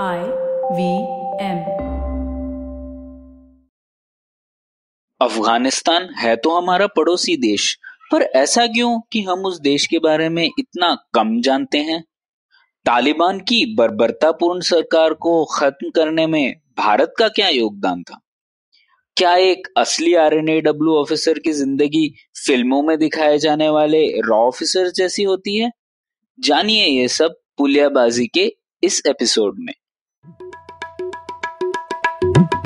I V M. Afghanistan है तो हमारा पड़ोसी देश, पर ऐसा क्यों कि हम उस देश के बारे में इतना कम जानते हैं? तालिबान की बर्बरतापूर्ण सरकार को खत्म करने में भारत का क्या योगदान था? क्या एक असली आरएनएडब्ल्यू ऑफिसर की ज़िंदगी फ़िल्मों में दिखाए जाने वाले रॉ ऑफिसर जैसी होती है? जानिए ये सब पुलियाबाजी के इस एपिसोड में।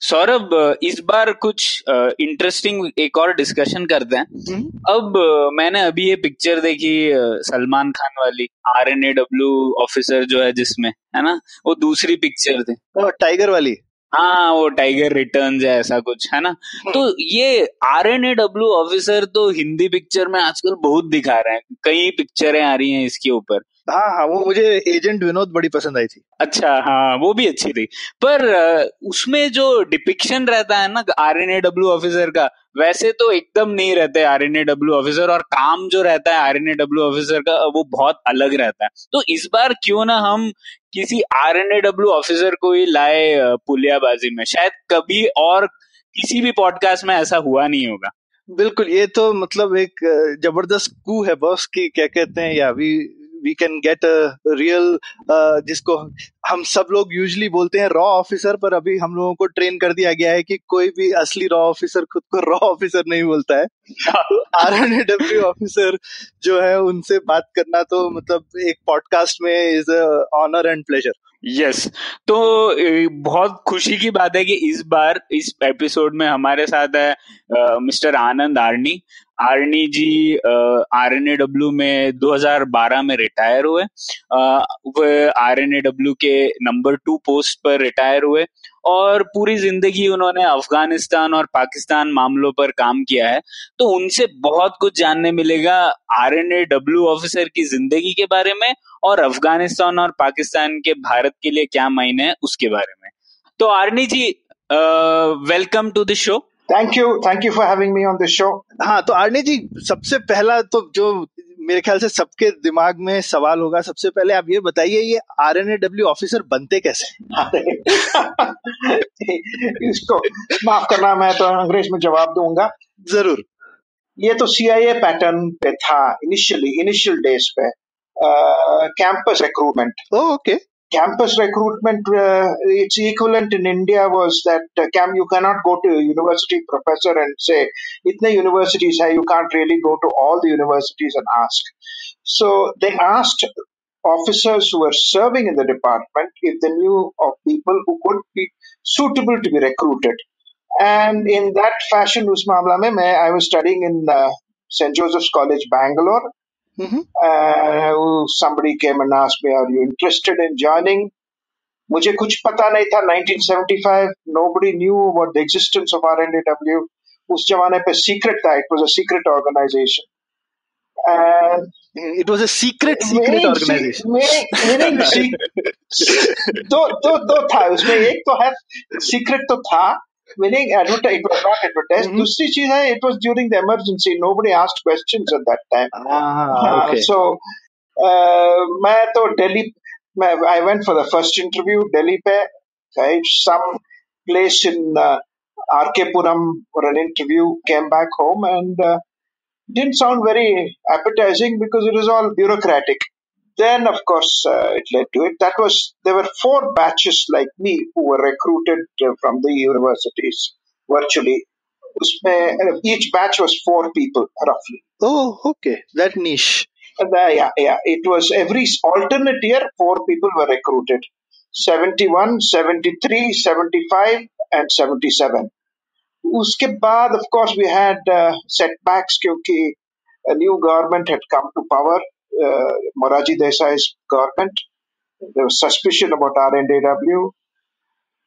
सौरभ इस बार कुछ इंटरेस्टिंग एक और डिस्कशन करते हैं। अब मैंने अभी ये पिक्चर देखी सलमान खान वाली R and A W officer जो है जिसमें है ना? वो दूसरी पिक्चर थी। टाइगर वाली? हाँ वो टाइगर रिटर्न है ऐसा कुछ है ना? तो ये R and A W officer तो हिंदी पिक्चर में आजकल बहुत दिखा रहे हैं। कई पिक्चरें आ रही हैं इसके ऊपर। हाँ हाँ वो मुझे एजेंट विनोद बड़ी पसंद आई थी। अच्छा हाँ वो भी अच्छी थी। पर उसमें जो डिपिक्शन रहता है ना R and A W officer का वैसे तो एकदम नहीं रहते R and A W officer और काम जो रहता है R and A W officer का वो बहुत अलग रहता है। तो इस बार क्यों ना हम किसी R and A W officer को ही लाए पुलियाबाजी में? शायद कभी और किसी भी पॉडकास्ट में ऐसा हुआ नहीं होगा। बिल्कुल ये तो मतलब एक ज़बरदस्त कू है बॉस की क्या कहते हैं या we we can get a real जिसको हम सब लोग यूजली बोलते हैं रॉ ऑफिसर पर अभी हम लोगों को ट्रेन कर दिया गया है कि कोई भी असली रॉ ऑफिसर खुद को रॉ ऑफिसर नहीं बोलता है। R and A W officer जो है उनसे बात करना तो मतलब एक पॉडकास्ट में is honour and pleasure yes तो बहुत खुशी की बात है कि इस बार इस एपिसोड में हमारे साथ है mister Anand Arni. Arni ji R and A W में 2012 में रिटायर हुए वह आर एन ए डब्ल्यू के नंबर टू पोस्ट पर रिटायर हुए और पूरी ज़िंदगी उन्होंने अफ़गानिस्तान और पाकिस्तान मामलों पर काम किया है। तो उनसे बहुत कुछ जानने मिलेगा R and A W officer की ज़िंदगी के बारे में और अफ़गानिस्तान और पाकिस्तान के भारत के लिए क्या मायने हैं उसके बारे में। तो Arni ji welcome to the show Thank you. Thank you for having me on the show. हाँ तो आर्नी जी सबसे पहला तो जो मेरे ख्याल से सबके दिमाग में सवाल होगा सबसे पहले आप ये बताइए ये R and A W officer बनते कैसे इसको माफ़ करना मैं तो अंग्रेज़ में जवाब दूँगा। ज़रूर। ये तो सीआईए पैटर्न पे था इनिशियली इनिशियल डेज़ पे। Campus recruitment okay. campus recruitment, uh, its equivalent in India was that uh, Cam, you cannot go to a university professor and say, itne universities hai, you can't really go to all the universities and ask. So they asked officers who were serving in the department if they knew of people who could be suitable to be recruited. And in that fashion, us mamla mein, I was studying in uh, St. Joseph's College, Bangalore, uh, somebody came and asked me, "Are you interested in joining?" मुझे कुछ पता नहीं था 1975 nobody knew about the existence of RNAW उस जमाने पे secret था it was a secret organization and it was a secret secret organization see- दो दो दो था उसमें एक तो है सीक्रेट तो था meaning advertise it was not advertised Mhm. दूसरी चीज है it was during the emergency nobody asked questions at that time हाँ ओके so uh, मैं तो दिल्ली मैं I went for the first interview Delhi पे right, some place in uh, RK Puram for an interview came back home and uh, didn't sound very appetizing because it was all bureaucratic then of course uh, it led to it that was there were four batches like me who were recruited uh, from the universities virtually उसमें uh, each batch was four people roughly oh okay that niche and, uh, yeah, yeah. It was every alternate year, four people were recruited 71, 73, 75, and 77. उसके बाद, of course, we had uh, setbacks क्योंकि a new government had come to power, uh, Moraji Desai's government. There was suspicion about RNDW.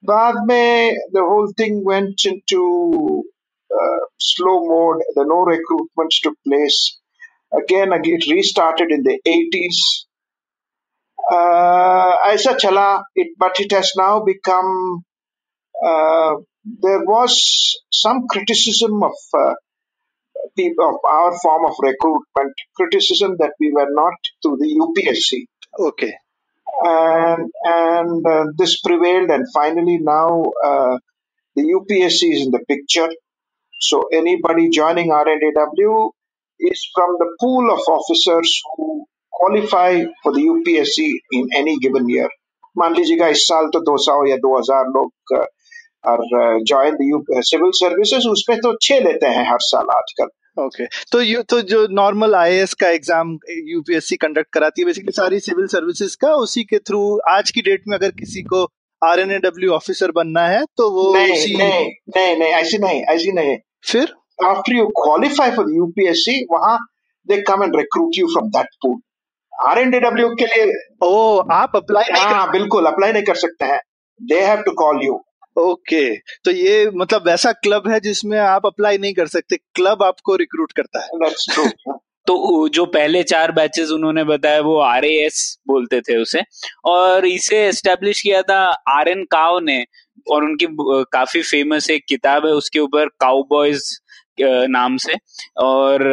बाद में the whole thing went into uh, slow mode. The no recruitments took place. Again, again, it restarted in the 80s. Uh, ऐसा चला, it, but it has now become. Uh, there was some criticism of uh, people of our form of recruitment, criticism that we were not to the UPSC. Okay. and and uh, this prevailed and finally now uh, the UPSC is in the picture so anybody joining RNAW is from the pool of officers who qualify for the UPSC in any given year मान लीजिएगा इस साल तो 200 या 2000 लोग uh, और join the civil services उसमें तो छह लेते हैं हर साल आजकल ओके तो यू तो जो नॉर्मल आईएएस का एग्ज़ाम यूपीएससी कंडक्ट कराती है बेसिकली सारी सिविल सर्विसेज़ का उसी के थ्रू आज की डेट में अगर किसी को आर एन डब्ल्यू ऑफिसर बनना है तो वो नहीं उसी नहीं नहीं नहीं ऐसी नहीं ऐसी नहीं। फिर? You qualify for the UPSC, वहाँ they come and recruit you from that pool. RNDW के लिए ओ आप अप्लाई हाँ बिल्कुल अप्लाई नहीं कर सकते हैं। They have to call you okay. तो ये मतलब वैसा क्लब है जिसमें आप अप्लाई नहीं कर सकते क्लब आपको रिक्रूट करता है। तो जो पहले चार बैचेस उन्होंने बताया वो आरएएस बोलते थे उसे। और इसे एस्टेब्लिश किया था आर एन काव ने और उनकी काफ़ी फ़ेमस एक किताब है उसके ऊपर काउबॉयज नाम से। और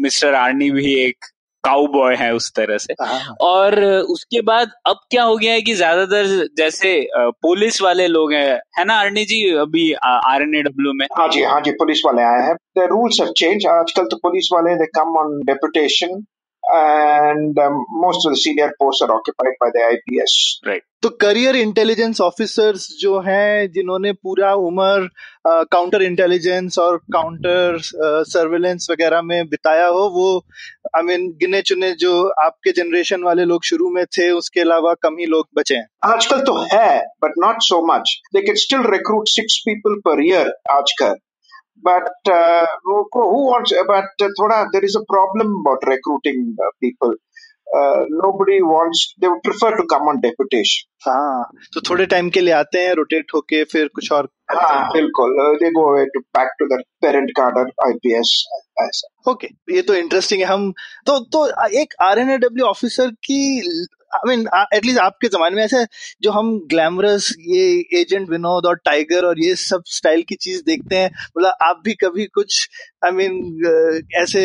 मिस्टर आर्नी भी एक काउबॉय है उस तरह से। हाँ, और उसके बाद अब क्या हो गया है कि ज़्यादातर जैसे पुलिस वाले लोग हैं है ना अर्णी जी अभी आर एन डब्ल्यू में? हाँ जी हाँ जी पुलिस वाले आए हैं। रूल्स हैव चेंज आजकल तो पुलिस वाले they come on deputation and most of the senior post are occupied by the IPS तो करियर इंटेलिजेंस ऑफिसर्स जो हैं जिन्होंने पूरा उम्र काउंटर इंटेलिजेंस और काउंटर सर्वेलेंस वगैरह में बिताया हो वो आई मीन गिने चुने जो आपके जनरेशन वाले लोग शुरू में थे उसके अलावा कम ही लोग बचे हैं। आजकल तो है but not so much they can still recruit six people per year आजकल। बट हु वांट्स बट थोड़ा there is a problem about recruiting people nobody wants they would prefer to come on deputation. हाँ तो थोड़े time के लिए आते हैं rotate होके फिर कुछ और हाँ। बिल्कुल they go away to back to the parent cadre IPS ऐसा। ओके ये तो इंटरेस्टिंग है हम तो तो एक आर ऑफिसर की आई मीन एटलीस्ट आपके जमाने में ऐसे जो हम ग्लैमरस ये एजेंट विनोद और टाइगर और ये सब स्टाइल की चीज़ देखते हैं मतलब आप भी कभी कुछ आई I मीन mean, ऐसे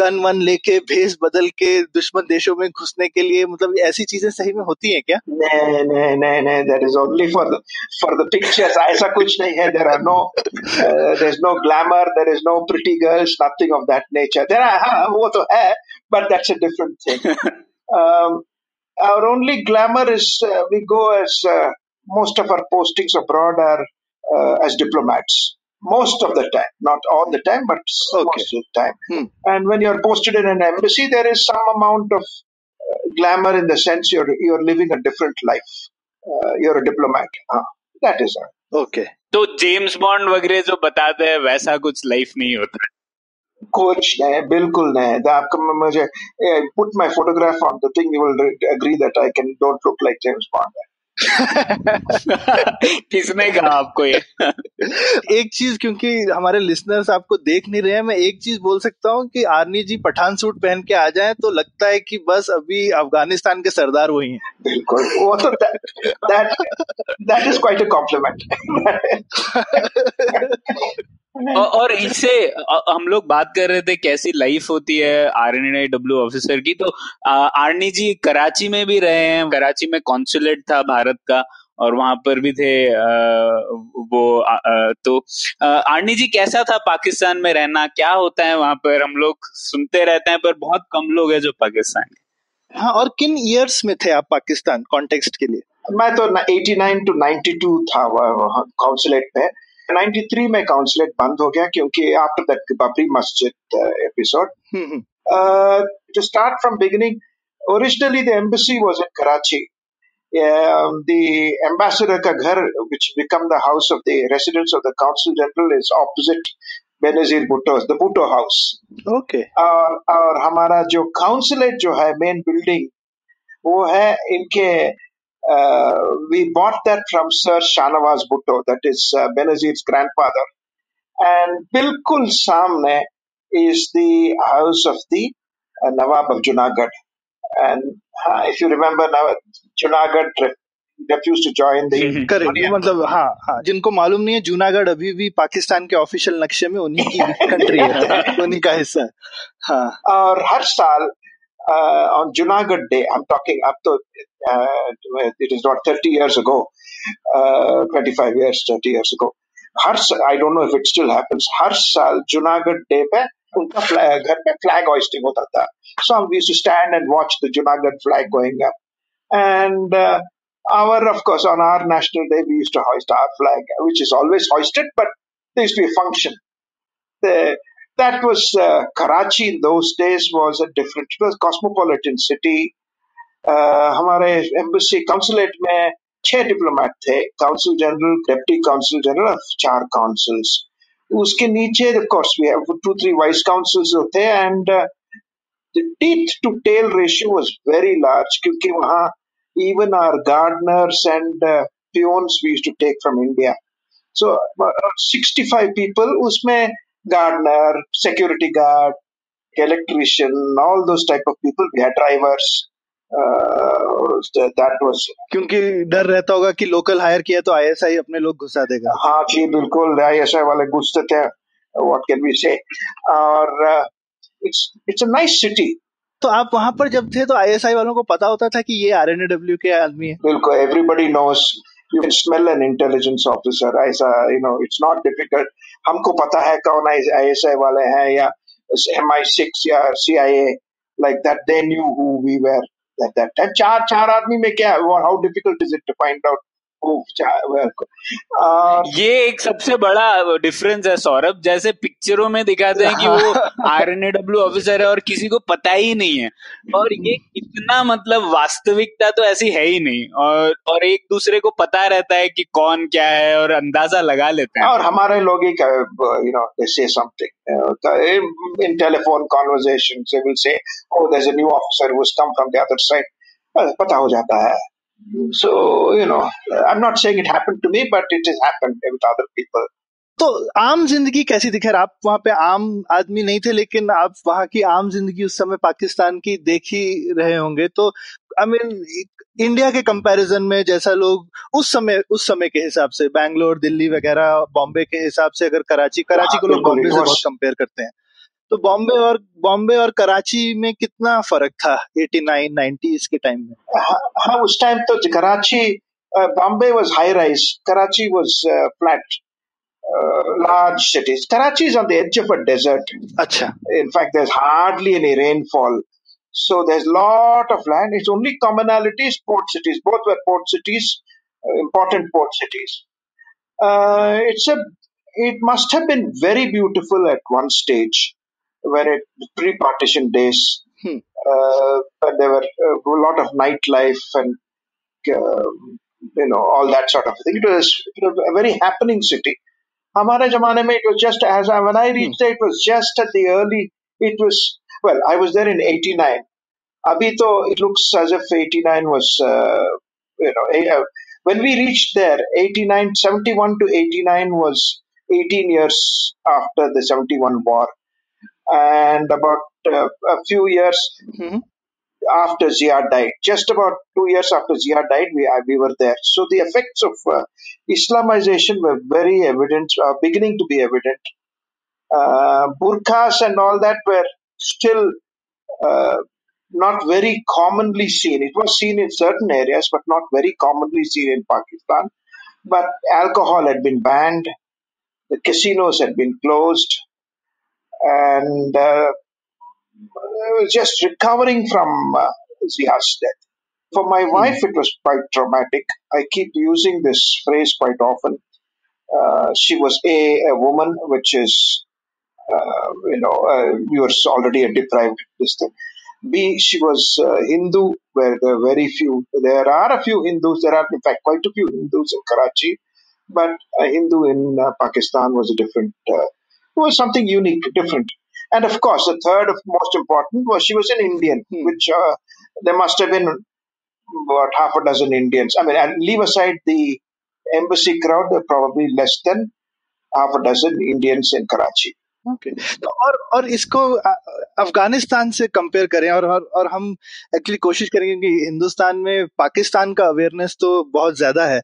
गन वन लेके भेस बदल के दुश्मन देशों में घुसने के लिए मतलब ऐसी चीज़ें सही में होती हैं क्या? नहीं नहीं नहीं नहीं that is only for the for the pictures ऐसा कुछ नहीं है there are no there is no glamour there is no pretty girls nothing of that nature there are वो तो है but that's a different thing um, our only glamour is uh, we go as uh, most of our postings abroad are uh, as diplomats most of the time not all the time but s- Okay. most of the time Hmm. and when you're posted in an embassy there is some amount of uh, glamour in the sense you're you're living a different life uh, you're a diplomat uh, that is all. Okay तो James Bond वगैरह जो बताते हैं वैसा कुछ life नहीं होता कुछ नहीं बिल्कुल नहीं। द- आपको मुझे put my photograph on the thing you will agree that I can don't look like James Bond किसने कहा आपको ये? एक चीज़ क्योंकि हमारे लिसनर्स आपको देख नहीं रहे हैं मैं एक चीज़ बोल सकता हूँ कि आर्नी जी पठान सूट पहन के आ जाएँ तो लगता है कि बस अभी अफ़गानिस्तान के सरदार वही हैं। बिल्कुल। वो तो that that is quite a compliment और और इससे हम लोग बात कर रहे थे कैसी लाइफ होती है आर एन डब्ल्यू ऑफिसर की। तो आर्नी जी कराची में भी रहे हैं। कराची में कॉन्सुलेट था भारत का और वहाँ पर भी थे आ, वो आ, आ, तो आर्नी जी कैसा था पाकिस्तान में रहना? क्या होता है वहाँ पर? हम लोग सुनते रहते हैं पर बहुत कम लोग हैं जो पाकिस्तान के। हाँ और किन ईयर्स में थे आप पाकिस्तान? कॉन्टेक्स्ट के लिए। मैं तो 89 टू 92 था काउंसलेट में। 93 में काउंसलेट बंद हो गया क्योंकि after that Babri Masjid episode to start from beginning originally the embassy was in Karachi the ambassador का घर which become the house of the residence of the council general is opposite Benazir Bhutto the Bhutto house okay और हमारा जो consulate जो है main building वो है इनके we bought that from Sir Shanawaz Bhutto, that is uh, Benazir's grandfather. And Bilkul Samne is the house of the uh, Nawab of Junagadh. And uh, if you remember, now Junagadh refused to join the correct. मतलब हाँ हाँ जिनको मालूम नहीं है जूनागढ़ अभी भी पाकिस्तान के ऑफिशियल नक्शे में उन्हीं की कंट्री है उन्हीं का हिस्सा है हाँ और हर साल uh, on Junagadh Day, I'm talking up to, uh, it is not 30 years ago, uh, 25 years, 30 years ago. हर स- I don't know if it still happens. हर साल Junagadh Day पे उनका flag, घर पे flag hoisting होता था. So we used to stand and watch the Junagadh flag going up. And uh, our, of course, on our national day, we used to hoist our flag, which is always hoisted, but there used to be a function. The, that was uh, Karachi in those days was a different, it was cosmopolitan city. Uh, हमारे embassy consulate में छह diplomat थे council general deputy council general और चार councils उसके नीचे of course we have two three vice councils होते हैं and the teeth to tail ratio was very large क्योंकि वहाँ even our gardeners and uh, peons we used to take from India. So uh, 65 people उसमें gardener, security guard, electrician, all those type of people. We had drivers. Uh, क्योंकि डर रहता होगा कि local higher किया तो आईएसआई अपने लोग घुसा देगा हाँ जी बिल्कुल आईएसआई वाले घुसते थे व्हाट कैन बी से और it's it's a nice city तो आप वहाँ पर जब थे तो आईएसआई वालों को पता होता था कि ये आरएनडब्ल्यू के आदमी है बिल्कुल everybody knows you can smell an intelligence officer ऐसा you know it's not difficult हमको पता है कौन आई आई एस आई वाले हैं या एम आई सिक्स या C I A like that they knew who we were चार चार आदमी में क्या how difficult is it to find out ये एक सबसे बड़ा डिफरेंस है सौरभ। जैसे पिक्चरों में दिखाते हैं कि वो आर एन डब्ल्यू ऑफिसर है और किसी को पता ही नहीं है। और ये इतना मतलब वास्तविकता तो ऐसी है ही नहीं। और और एक दूसरे को पता रहता है कि कौन क्या है और अंदाज़ा लगा लेते हैं। और हमारे लोग ही know they say something uh, in telephone conversations they will say oh there's a new officer who's come from the other side Uh, पता हो जाता है। So you know I'm not saying it happened to me but it has happened with other people. तो आम ज़िंदगी कैसी खैर आप वहाँ पे आम आदमी नहीं थे लेकिन आप वहाँ की आम ज़िंदगी उस समय पाकिस्तान की देख ही रहे होंगे। तो आई मीन इंडिया के कंपैरिजन में जैसा लोग उस समय उस समय के हिसाब से बैंगलोर दिल्ली वगैरह बॉम्बे के हिसाब से अगर कराची कराची को लोग बॉम्बे से बहुत कंपेयर करते हैं। तो बॉम्बे और बॉम्बे और कराची में कितना फर्क था 89 90 के टाइम में हाँ हाँ, उस टाइम तो Karachi Bombay was high rise Karachi was flat large cities Karachi is on the edge of a desert अच्छा in fact there's hardly any rainfall so there's lot of land its only commonality is port cities both were port cities uh, important port cities uh, it's a it must have been very beautiful at one stage were at pre-partition days. Hmm. Uh, but there were uh, a lot of nightlife and uh, you know all that sort of thing. It was, it was a very happening city. Amara Jamane it was just as when I reached hmm. there, it was just at the early. It was well, I was there in '89. Abito, it looks as if '89 was uh, you know eh, uh, when we reached there, 89, 71 to 89 was 18 years after the 71 war and about uh, a few years mm-hmm. after Zia died, just about two years after Zia died, we, uh, we were there. So the effects of uh, Islamization were very evident, uh, beginning to be evident. Uh, burqas and all that were still uh, not very commonly seen. It was seen in certain areas, but not very commonly seen in Pakistan. But alcohol had been banned, the casinos had been closed, and uh, I was just recovering from uh, Zia's death. For my wife, it was quite traumatic. I keep using this phrase quite often. Uh, she was a, a woman, which is, uh, you know, uh, we were already a deprived this thing. B, she was uh, Hindu, where there are very few. There are a few Hindus. There are, in fact, quite a few Hindus in Karachi, but a Hindu in uh, Pakistan was a different. Was something unique, different. And of course, the third of most important was she was an Indian, Hmm. which uh, there must have been about half a dozen Indians. I mean, and leave aside the embassy crowd, probably less than half a dozen Indians in Karachi. Okay तो और और इसको अफ़गानिस्तान से compare करें और और, और हम एक्चुअली कोशिश करेंगे कि हिंदुस्तान में पाकिस्तान का अवेयरनेस तो बहुत ज़्यादा है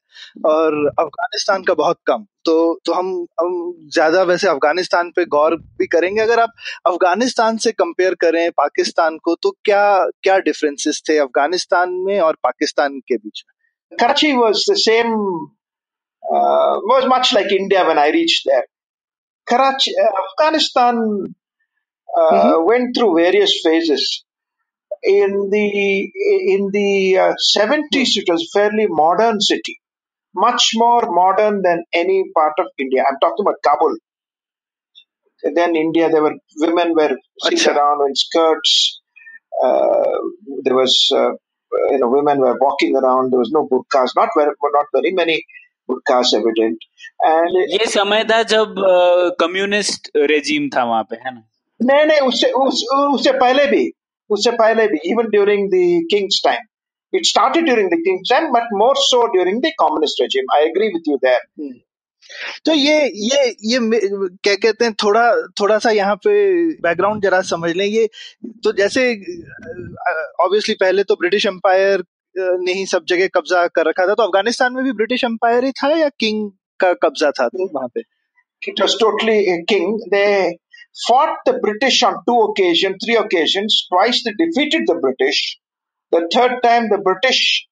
और अफ़गानिस्तान का बहुत कम। तो तो हम हम ज़्यादा वैसे अफ़गानिस्तान पे गौर भी करेंगे। अगर आप अफ़गानिस्तान से कंपेयर करें पाकिस्तान को तो क्या क्या डिफरेंसेस थे अफ़गानिस्तान में और पाकिस्तान के बीच में? Was the same, uh, was much like India when I reached there. Karachi, uh, Afghanistan uh, Mhm. went through various phases. In the in the uh, 70s, it was a fairly modern city, much more modern than any part of India. I'm talking about Kabul. Then India, there were women were Acha. around in skirts. Uh, there was uh, you know women were walking around. There was no burqas, not very not very many burqas evident. And ये समय था जब communist uh, regime था वहाँ पे है ना? नहीं नहीं उससे उस, उससे पहले भी उससे पहले भी even during the king's time it started during the king's time but more so during the communist regime I agree with you there तो ये ये ये क्या कहते हैं थोड़ा थोड़ा सा यहाँ पे बैकग्राउंड जरा समझ लें। ये तो जैसे ऑब्वियसली पहले तो ब्रिटिश एम्पायर ने ही सब जगह कब्जा कर रखा था तो अफगानिस्तान में भी ब्रिटिश एम्पायर ही था या किंग का कब्जा था वहां पे It was totally a king. They fought the British on two occasions, three occasions. Twice they defeated the British. The third time, the British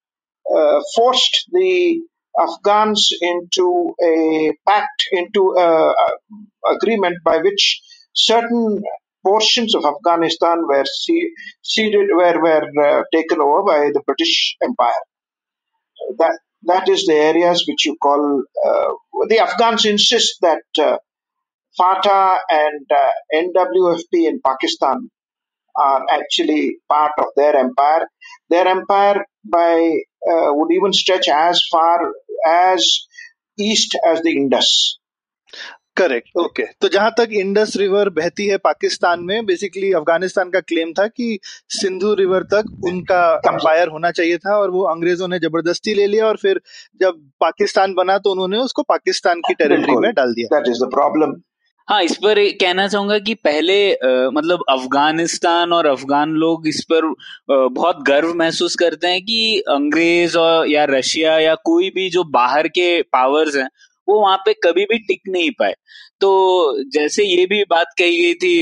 uh, forced the Afghans into a pact, into a, a agreement by which certain portions of Afghanistan were ceded, were were uh, taken over by the British Empire. That that is the areas which you call. Uh, the Afghans insist that uh, Fatah and uh, NWFP in Pakistan are actually part of their empire. Their empire by uh, would even stretch as far as east as the Indus. Correct okay तो जहाँ तक Indus river बहती है पाकिस्तान में basically Afghanistan का claim था कि Sindhu river तक उनका एम्पायर होना चाहिए था और वो अंग्रेज़ों ने ज़बरदस्ती ले लिया और फिर जब पाकिस्तान बना तो उन्होंने उसको पाकिस्तान की टेरिटरी में डाल दिया। That is the problem. हाँ इस पर कहना चाहूँगा कि पहले अ, मतलब अफ़गानिस्तान और अफगान लोग इस पर अ, बहुत गर्व महसूस करते हैं कि अंग्रेज़ और या रशिया या कोई भी जो बाहर के पावर्स हैं वो वहाँ पे कभी भी टिक नहीं पाए। तो जैसे ये भी बात कही गई थी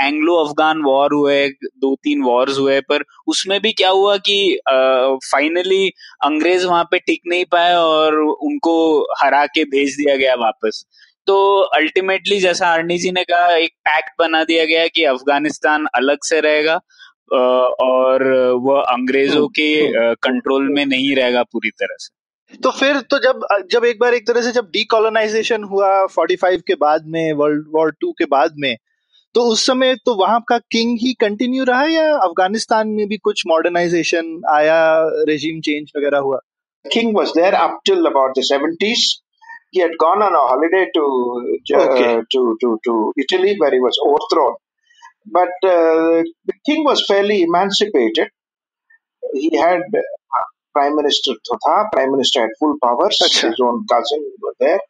एंग्लो अफगान वॉर हुए दो तीन वॉर्स हुए पर उसमें भी क्या हुआ कि फाइनली अंग्रेज़ वहाँ पे टिक नहीं पाए और उनको हरा के भेज दिया गया वापस। तो अल्टीमेटली जैसा आर्नी जी ने कहा एक पैक्ट बना दिया गया कि अफ़गानिस्तान अलग से रहेगा और वह अंग्रेज़ों के कंट्रोल में नहीं रहेगा पूरी तरह से। तो फिर तो जब जब एक बार एक तरह से जब डीकोलोनाइजेशन हुआ 45 के बाद में वर्ल्ड वॉर टू के बाद में तो उस समय तो वहाँ का किंग ही कंटिन्यू रहा या अफ़गानिस्तान में भी कुछ मॉडर्नाइजेशन आया रेजिम चेंज वगैरह हुआ? King was there up about the he had gone on a holiday to uh, okay. to to to italy where he was overthrown. But uh, the king was fairly emancipated. He had prime minister to tha. Prime minister had full powers. Achha. His own cousin were there,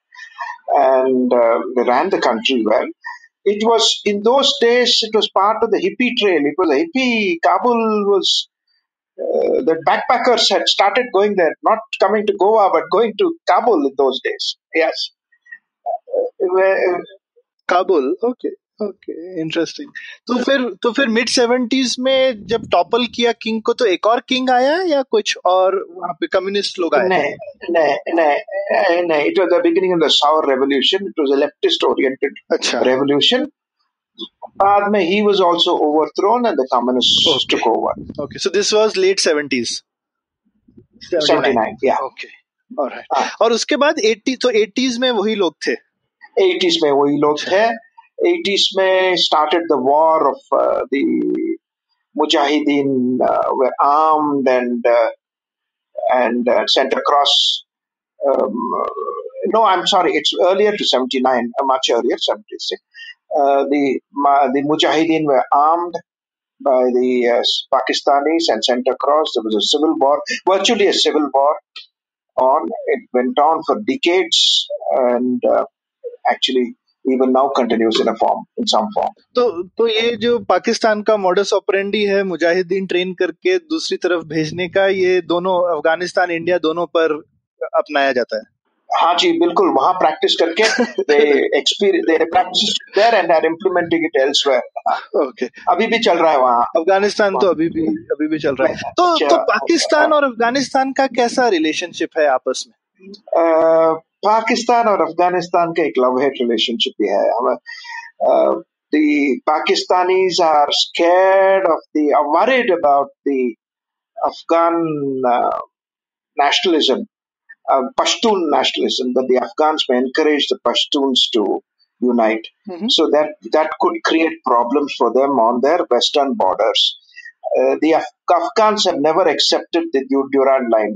and uh, they ran the country well. It was in those days. It was part of the hippie trail. It was a hippie. Kabul was. Uh, the backpackers had started going there, not coming to Goa, but going to Kabul in those days. Yes. Uh, where, uh, Kabul, okay. Interesting तो फिर तो फिर mid seventies में जब topple किया king को तो एक और किंग आया या कुछ और वहाँ पे कम्युनिस्ट लोग आए नहीं नहीं नहीं it was the beginning of the Saur revolution it was leftist oriented अच्छा। रेवोल्यूशन बाद में ही was also overthrown and communist over okay so this was late 70s और उसके बाद 80 तो 80s में वही लोग थे? 80s में वही लोग अच्छा। थे। 80s में started the war of uh, the Mujahideen uh, were armed and uh, and uh, sent across um, no I'm sorry it's earlier to 79 uh, much earlier 76 uh, the the Mujahideen were armed by the uh, Pakistanis and sent across. There was a civil war, virtually a civil war on. It went on for decades and uh, actually even now continues in a form, in some form. तो तो ये जो पाकिस्तान का modus operandi है Mujahideen train करके दूसरी तरफ़ भेजने का ये दोनों अफ़गानिस्तान इंडिया दोनों पर अपनाया जाता है? हाँ जी बिल्कुल वहाँ प्रैक्टिस करके they experience they practice there and are implementing it elsewhere. Okay अभी भी चल रहा है वहाँ। अफ़गानिस्तान तो अभी भी अभी भी चल रहा है। तो अच्छा। तो पाकिस्तान और अफ़गानिस्तान का कैसा रिलेशनशिप है आपस में? पाकिस्तान और अफगानिस्तान का एक लव हेट रिलेशनशिप भी है हम the Pakistanis are scared of the are worried about the Afghan uh, nationalism, uh, Pashtun nationalism, that the Afghans may encourage the Pashtuns to unite. Mhm. So that that could create problems for them on their western borders. Uh, the Af- Afghans have never accepted the Du- Durand line.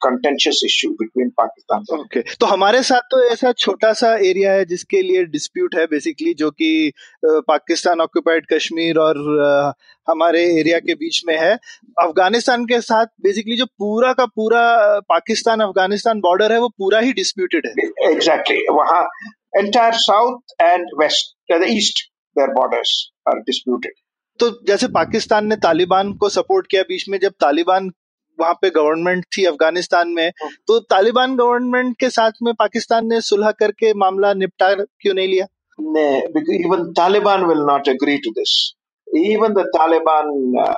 contentious issue between Pakistan. and okay तो हमारे साथ तो ऐसा छोटा सा area है जिसके लिए डिस्प्यूट है बेसिकली जो कि पाकिस्तान ऑक्यूपाइड कश्मीर और हमारे एरिया के बीच में है अफ़गानिस्तान के साथ बेसिकली जो पूरा का पूरा पाकिस्तान अफ़गानिस्तान बॉर्डर है वो पूरा ही डिस्प्यूटेड है एग्जैक्टली Exactly. वहाँ entire south and west the east, their borders are disputed. तो जैसे पाकिस्तान ने तालिबान को सपोर्ट किया बीच में जब तालिबान वहाँ पे गवर्नमेंट थी अफ़गानिस्तान में हाँ। तो तालिबान गवर्नमेंट के साथ में पाकिस्तान ने सुलह करके मामला निपटा क्यों नहीं लिया? Even Taliban will not agree to this even the Taliban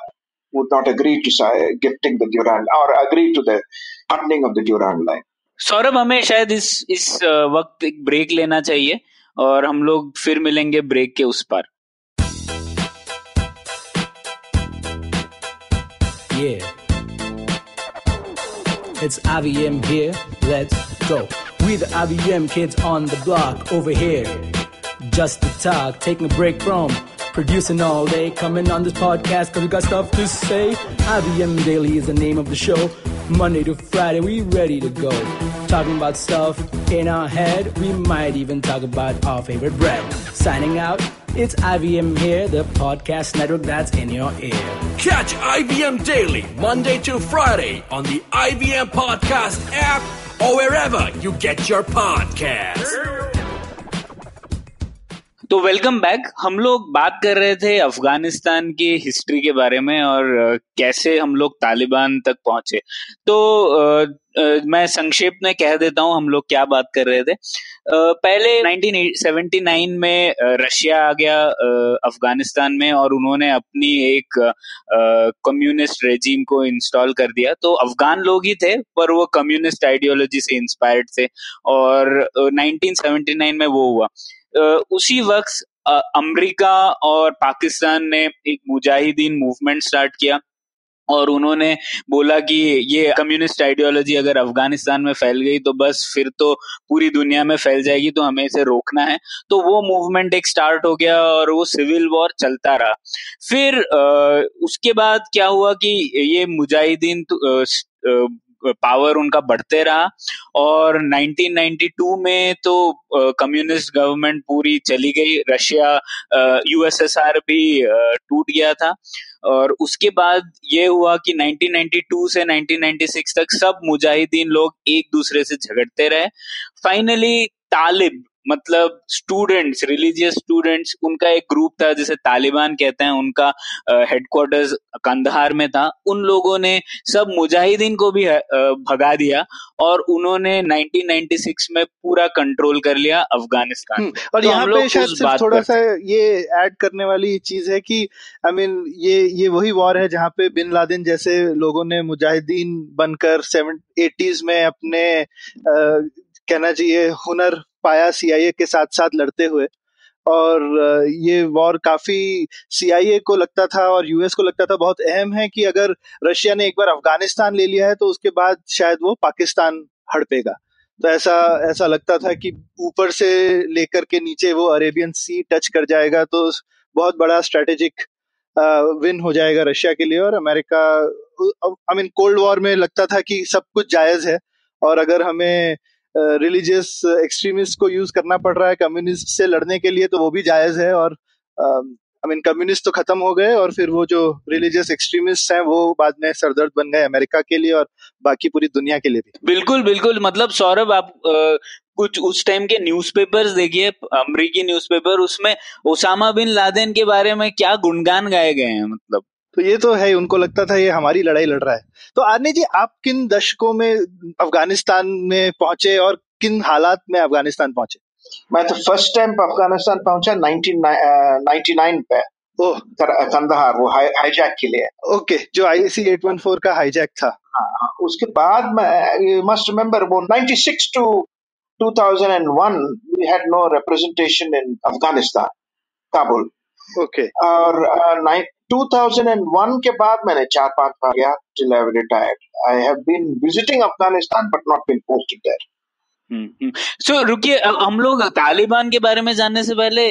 would not agree to say, gifting the Durand or agree to the funding of the Durand Saurabh हमें शायद इस इस uh, वक्त एक ब्रेक लेना चाहिए और हम लोग फिर मिलेंगे ब्रेक के उस पर. It's IVM here. Let's go. We the IVM kids on the block over here. Just to talk, taking a break from producing all day. Coming on this podcast because we got stuff to say. IVM Daily is the name of the show. Monday to Friday, we ready to go. Talking about stuff in our head. We might even talk about our favorite bread. Signing out, it's IVM here, the podcast network that's in your ear. Catch IBM Daily Monday to Friday on the IBM Podcast app or wherever you get your podcasts. तो welcome back हम लोग बात कर रहे थे अफ़गानिस्तान की history के बारे में और कैसे हम लोग तालिबान तक पहुँचे। तो अ, अ, मैं संक्षेप में कह देता हूँ हम लोग क्या बात कर रहे थे। अ, पहले 1979 में रशिया आ गया अफ़गानिस्तान में और उन्होंने अपनी एक कम्युनिस्ट रेजिम को इंस्टॉल कर दिया। तो अफगान लोग ही थे पर वो कम्युनिस्ट आइडियोलॉजी से इंस्पायर्ड थे और अ, 1979 में वो हुआ। उसी वक्त अमेरिका और पाकिस्तान ने एक मुजाहिदीन मूवमेंट स्टार्ट किया और उन्होंने बोला कि ये कम्युनिस्ट आइडियोलॉजी अगर अफ़गानिस्तान में फैल गई तो बस फिर तो पूरी दुनिया में फैल जाएगी तो हमें इसे रोकना है। तो वो मूवमेंट एक स्टार्ट हो गया और वो सिविल वॉर चलता रहा। फिर अ, उसके बाद क्या हुआ कि ये मुजाहिदीन पावर उनका बढ़ते रहा और 1992 में तो कम्युनिस्ट गवर्नमेंट पूरी चली गई। रशिया यूएसएसआर भी टूट गया था। और उसके बाद ये हुआ कि 1992 से 1996 तक सब मुजाहिदीन लोग एक दूसरे से झगड़ते रहे। फाइनली तालिब मतलब स्टूडेंट्स रिलीजियस स्टूडेंट्स उनका एक ग्रुप था जिसे तालिबान कहते हैं उनका हेडक्वार्टर्स कंधार में था। उन लोगों ने सब मुजाहिदीन को भी भगा दिया और उन्होंने 1996 में पूरा कंट्रोल कर लिया अफ़गानिस्तान। हम्म, और तो यहाँ पे शायद सिर्फ़ थोड़ा सा ये ऐड करने वाली चीज़ है कि आई I मीन mean, ये ये वही वॉर है जहाँ पे बिन लादेन जैसे लोगों ने मुजाहिदीन बनकर सेवन एटीज में अपने अ, कहना चाहिए हुनर पाया सीआईए के साथ साथ लड़ते हुए। और ये वॉर काफ़ी सीआईए को लगता था और यूएस को लगता था बहुत अहम है कि अगर रशिया ने एक बार अफ़गानिस्तान ले लिया है तो उसके बाद शायद वो पाकिस्तान हड़पेगा। तो ऐसा ऐसा लगता था कि ऊपर से लेकर के नीचे वो अरेबियन सी टच कर जाएगा तो बहुत बड़ा स्ट्रेटेजिक विन हो जाएगा रशिया के लिए और America I mean cold war में लगता था कि सब कुछ जायज़ है। और अगर हमें रिलीजियस एक्सट्रीमिस्ट को यूज़ करना पड़ रहा है कम्युनिस्ट से लड़ने के लिए तो वो भी जायज़ है और आई मीन कम्युनिस्ट तो खत्म हो गए और फिर वो जो रिलीजियस एक्सट्रीमिस्ट हैं वो बाद में सरदर्द बन गए अमेरिका के लिए और बाकी पूरी दुनिया के लिए भी। बिल्कुल बिल्कुल। मतलब सौरभ आप अ, कुछ उस टाइम के न्यूज़पेपर्स देखिए अमरीकी न्यूज़पेपर उसमें ओसामा बिन लादेन के बारे में क्या गुणगान गाए गए हैं मतलब। तो ये तो है उनको लगता था ये हमारी लड़ाई लड़ रहा है। तो आने जी आप किन दशकों में अफ़गानिस्तान में पहुँचे और किन हालात में अफ़गानिस्तान पहुँचे? मैं तो फ़र्स्ट टाइम अफ़गानिस्तान पहुँचा 1999 पे। ओह। कर- कंदहार वो हाई हाईजैक के लिए। ओके जो आईसी 814 का हाईजैक था। हाँ, उसके बाद मैं यू मस्ट रिमेम्बर वो 96 to 2001 we had no representation in Afghanistan Kabul. Okay. और uh, 2001 के बाद मैंने चार पाँच बार गया till I retired I have been visiting Afghanistan but not been posted there so रुकिए हम लोग तालिबान के बारे में जानने से पहले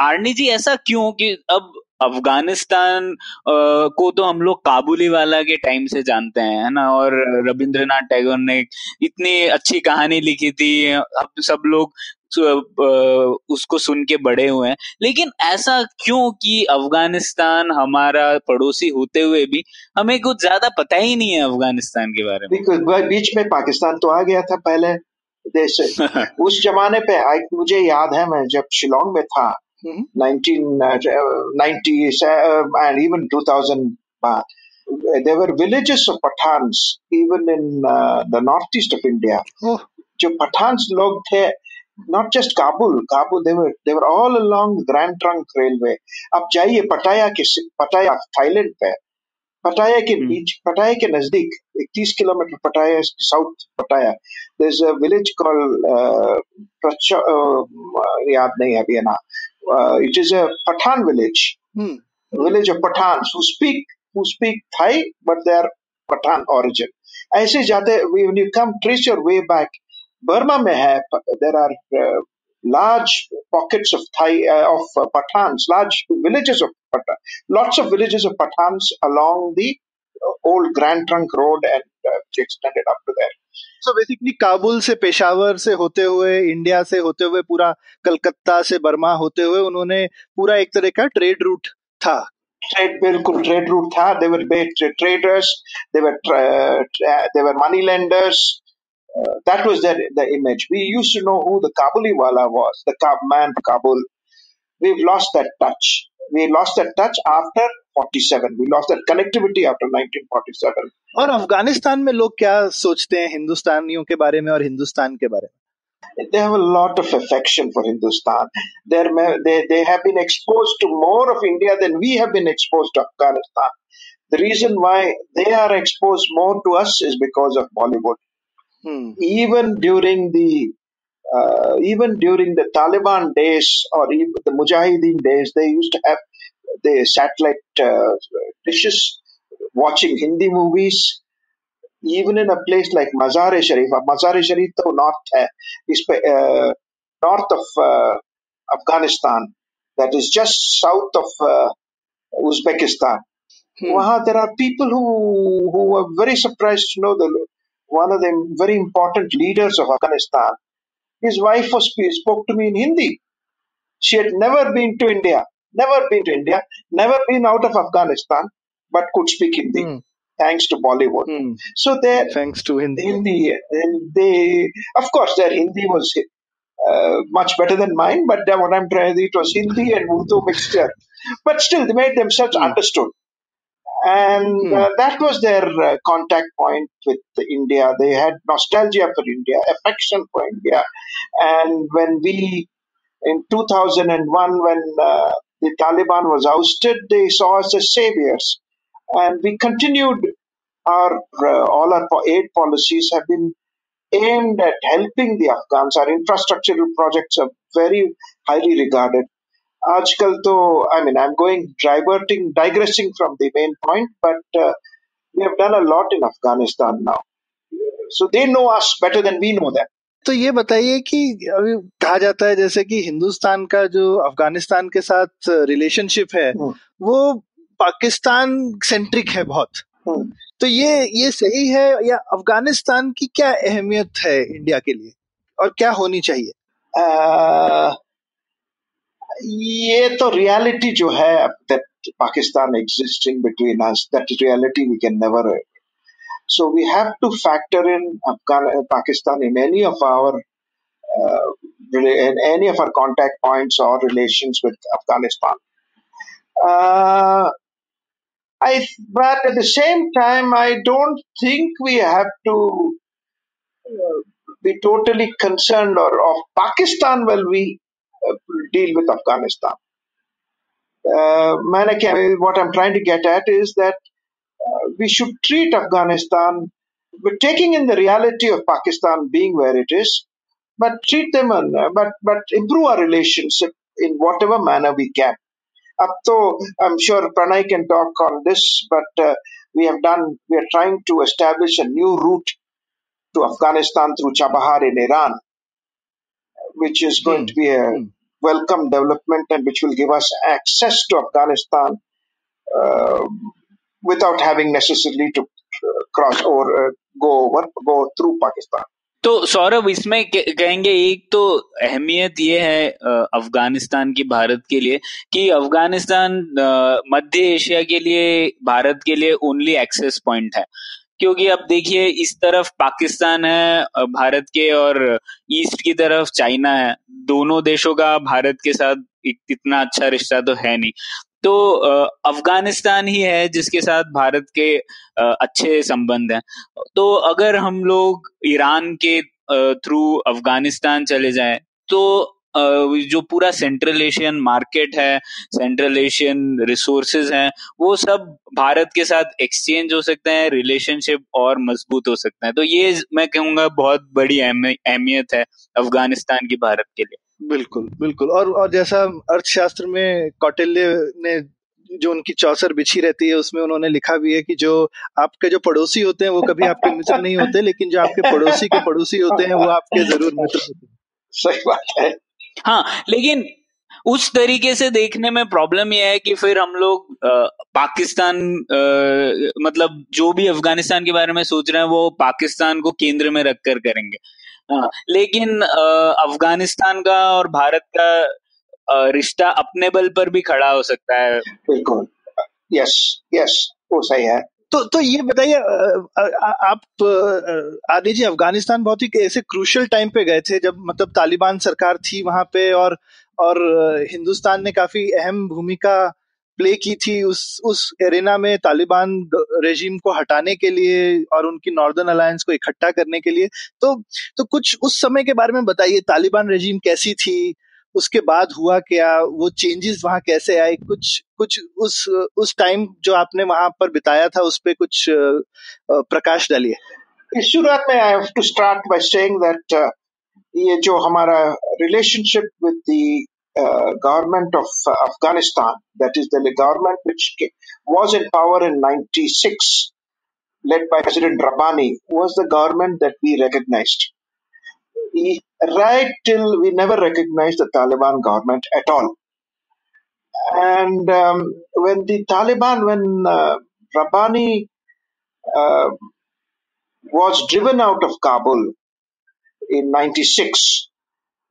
आर्नी जी, ऐसा क्यों कि अब अफ़गानिस्तान को तो हम लोग काबुली वाला के टाइम से जानते हैं, है ना? और रविंद्रनाथ टैगोर ने इतनी अच्छी कहानी लिखी थी, अब सब लोग उसको सुन के बड़े हुए हैं। लेकिन ऐसा क्यों कि अफ़गानिस्तान हमारा पड़ोसी होते हुए भी हमें कुछ ज़्यादा पता ही नहीं है अफ़गानिस्तान के बारे में? बीच में पाकिस्तान तो आ गया था पहले देश उस जमाने पे आई मुझे याद है मैं जब शिलोंग में था 1990s and even 2000 uh, there were villages of Pathans even in uh, the northeast of India. ओह। जो पठान्स लोग थे not just Kabul, Kabul they were they were all along the Grand Trunk Railway. अब जाइए पटाया के पटाया थाईलैंड पे पटाया के हम्म। बीच पटाया के नज़दीक 31 किलोमीटर पटाया साउथ पटाया there's a village called uh, Pracha, uh, याद नहीं है अभी है ना uh, it is a Pathan village hmm, village of Pathans who speak who speak Thai but they are Pathan origin ऐसे जाते when you come trace your way back Burma में है there are uh, large pockets of Thai uh, of uh, Pathans large villages of Pathan lots of villages of Pathans along the uh, old Grand Trunk Road and uh, which extended up to there so basically Kabul से पेशावर से होते हुए India से होते हुए पूरा कलकत्ता से Burma होते हुए उन्होंने पूरा एक तरह का ट्रेड रूट था trade बिल्कुल trade route था they were great traders they were tra- tra- they were money lenders uh, that was their the image we used to know who the Kabuli wala was the Kab man of Kabul we've lost that touch we lost that touch after 47 we lost that connectivity after 1947 और अफगानिस्तान में लोग क्या सोचते हैं हिंदुस्तानियों के बारे में और हिंदुस्तान के बारे में they have a lot of affection for Hindustan. They're, ma- they, they have been exposed to more of India than we have been exposed to Afghanistan. The reason why they are exposed more to us is because of Bollywood. Hmm. Even during the uh, even during the Taliban days or even the Mujahideen days, they used to have the satellite uh, dishes watching Hindi movies. Even in a place like Mazar-e Sharif, uh, Mazar-e Sharif though north uh, is uh, north of uh, Afghanistan, that is just south of uh, Uzbekistan. Hmm. There are people who who were very surprised to know the one of the very important leaders of Afghanistan, his wife was, spoke to me in Hindi. She had never been to India, never been to India, never been out of Afghanistan, but could speak Hindi. Mm. Thanks to Bollywood, mm. so there. Thanks to Hindi, Hindi, and they, of course, their Hindi was uh, much better than mine. But what I'm trying, it was Hindi and Urdu mixture. But still, they made themselves hmm. understood. And Hmm. uh, that was their uh, contact point with India. They had nostalgia for India, affection for India. And when we, in 2001, when uh, the Taliban was ousted, they saw us as saviors. And we continued our, uh, all our aid policies have been aimed at helping the Afghans. Our infrastructural projects are very highly regarded. आजकल तो I mean I am going diverting digressing from the main point but we have done a lot in Afghanistan now so they know us better than we know that तो ये बताइए कि अभी कहा जाता है जैसे कि हिंदुस्तान का जो अफ़गानिस्तान के साथ रिलेशनशिप है वो पाकिस्तान सेंट्रिक है बहुत। तो ये ये सही है या अफ़गानिस्तान की क्या अहमियत है इंडिया के लिए? और क्या होनी चाहिए? आ, ये तो रियलिटी जो है that Pakistan existing between us that reality we can never so we have to factor in Afghan, Pakistan in any of our uh, in any of our contact points or relations with Afghanistan. Uh, I, but at the same time, I don't think we have to uh, be totally concerned or of Pakistan while we uh, deal with Afghanistan. Uh, what I'm trying to get at is that uh, we should treat Afghanistan, but taking in the reality of Pakistan being where it is, but treat them, and, uh, but, but improve our relationship in whatever manner we can. Up to, I'm sure Pranay can talk on this, but uh, we have done, we are trying to establish a new route to Afghanistan through Chabahar in Iran which is going mm. to be a welcome development and which will give us access to Afghanistan uh, without having necessarily to uh, cross or uh, go over, go through Pakistan. तो सौरभ इसमें कहेंगे एक तो अहमियत ये है अफ़गानिस्तान की भारत के लिए कि अफ़गानिस्तान मध्य एशिया के लिए भारत के लिए ओनली एक्सेस पॉइंट है क्योंकि अब देखिए, इस तरफ़ पाकिस्तान है भारत के और ईस्ट की तरफ़ चाइना है। दोनों देशों का भारत के साथ इतना अच्छा रिश्ता तो है नहीं। तो अफ़गानिस्तान ही है जिसके साथ भारत के अच्छे संबंध हैं। तो अगर हम लोग ईरान के थ्रू अफ़गानिस्तान चले जाएँ तो जो पूरा सेंट्रल एशियन मार्केट है सेंट्रल एशियन रिसोर्सेज हैं वो सब भारत के साथ एक्सचेंज हो सकते हैं रिलेशनशिप और मज़बूत हो सकते हैं। तो ये मैं कहूँगा बहुत बड़ी अहमियत है अफ़गानिस्तान की भारत के लिए। बिल्कुल बिल्कुल। और और जैसा अर्थशास्त्र में कौटिल्य ने जो उनकी चौसर बिछी रहती है उसमें उन्होंने लिखा भी है कि जो आपके जो पड़ोसी होते हैं वो कभी आपके मित्र नहीं होते लेकिन जो आपके पड़ोसी के पड़ोसी होते हैं वो आपके ज़रूर मित्र होते हैं। सही बात है। हाँ लेकिन उस तरीके से देखने में प्रॉब्लम यह है कि फिर हम लोग पाकिस्तान अ, मतलब जो भी अफ़गानिस्तान के बारे में सोच रहे हैं वो पाकिस्तान को केंद्र में रखकर करेंगे। हाँ, लेकिन अफ़गानिस्तान का और भारत का रिश्ता अपने बल पर भी खड़ा हो सकता है। बिल्कुल। यस यस वो सही है। तो तो ये बताइए आप आदि जी, अफ़गानिस्तान बहुत ही ऐसे क्रूशल टाइम पे गए थे जब मतलब तालिबान सरकार थी वहाँ पे और और हिंदुस्तान ने काफ़ी अहम भूमिका प्ले की थी उस उस एरेना में तालिबान रेजिम को हटाने के लिए और उनकी नॉर्दर्न अलायंस को इकट्ठा करने के लिए। तो तो कुछ उस समय के बारे में बताइए, तालिबान रेजिम कैसी थी? उसके बाद हुआ क्या? वो चेंजेस वहाँ कैसे आए? कुछ कुछ उस उस टाइम जो आपने वहाँ पर बिताया था, उस पर कुछ प्रकाश डालिए। शुरुआत में I to start by saying that ये जो हमारा relationship with the government of Afghanistan that is government which was in power in 96 led by President Rabbani was the government that we recognized. Right till we never recognized the Taliban government at all. And um, when the Taliban, when uh, Rabbani uh, was driven out of Kabul in 96,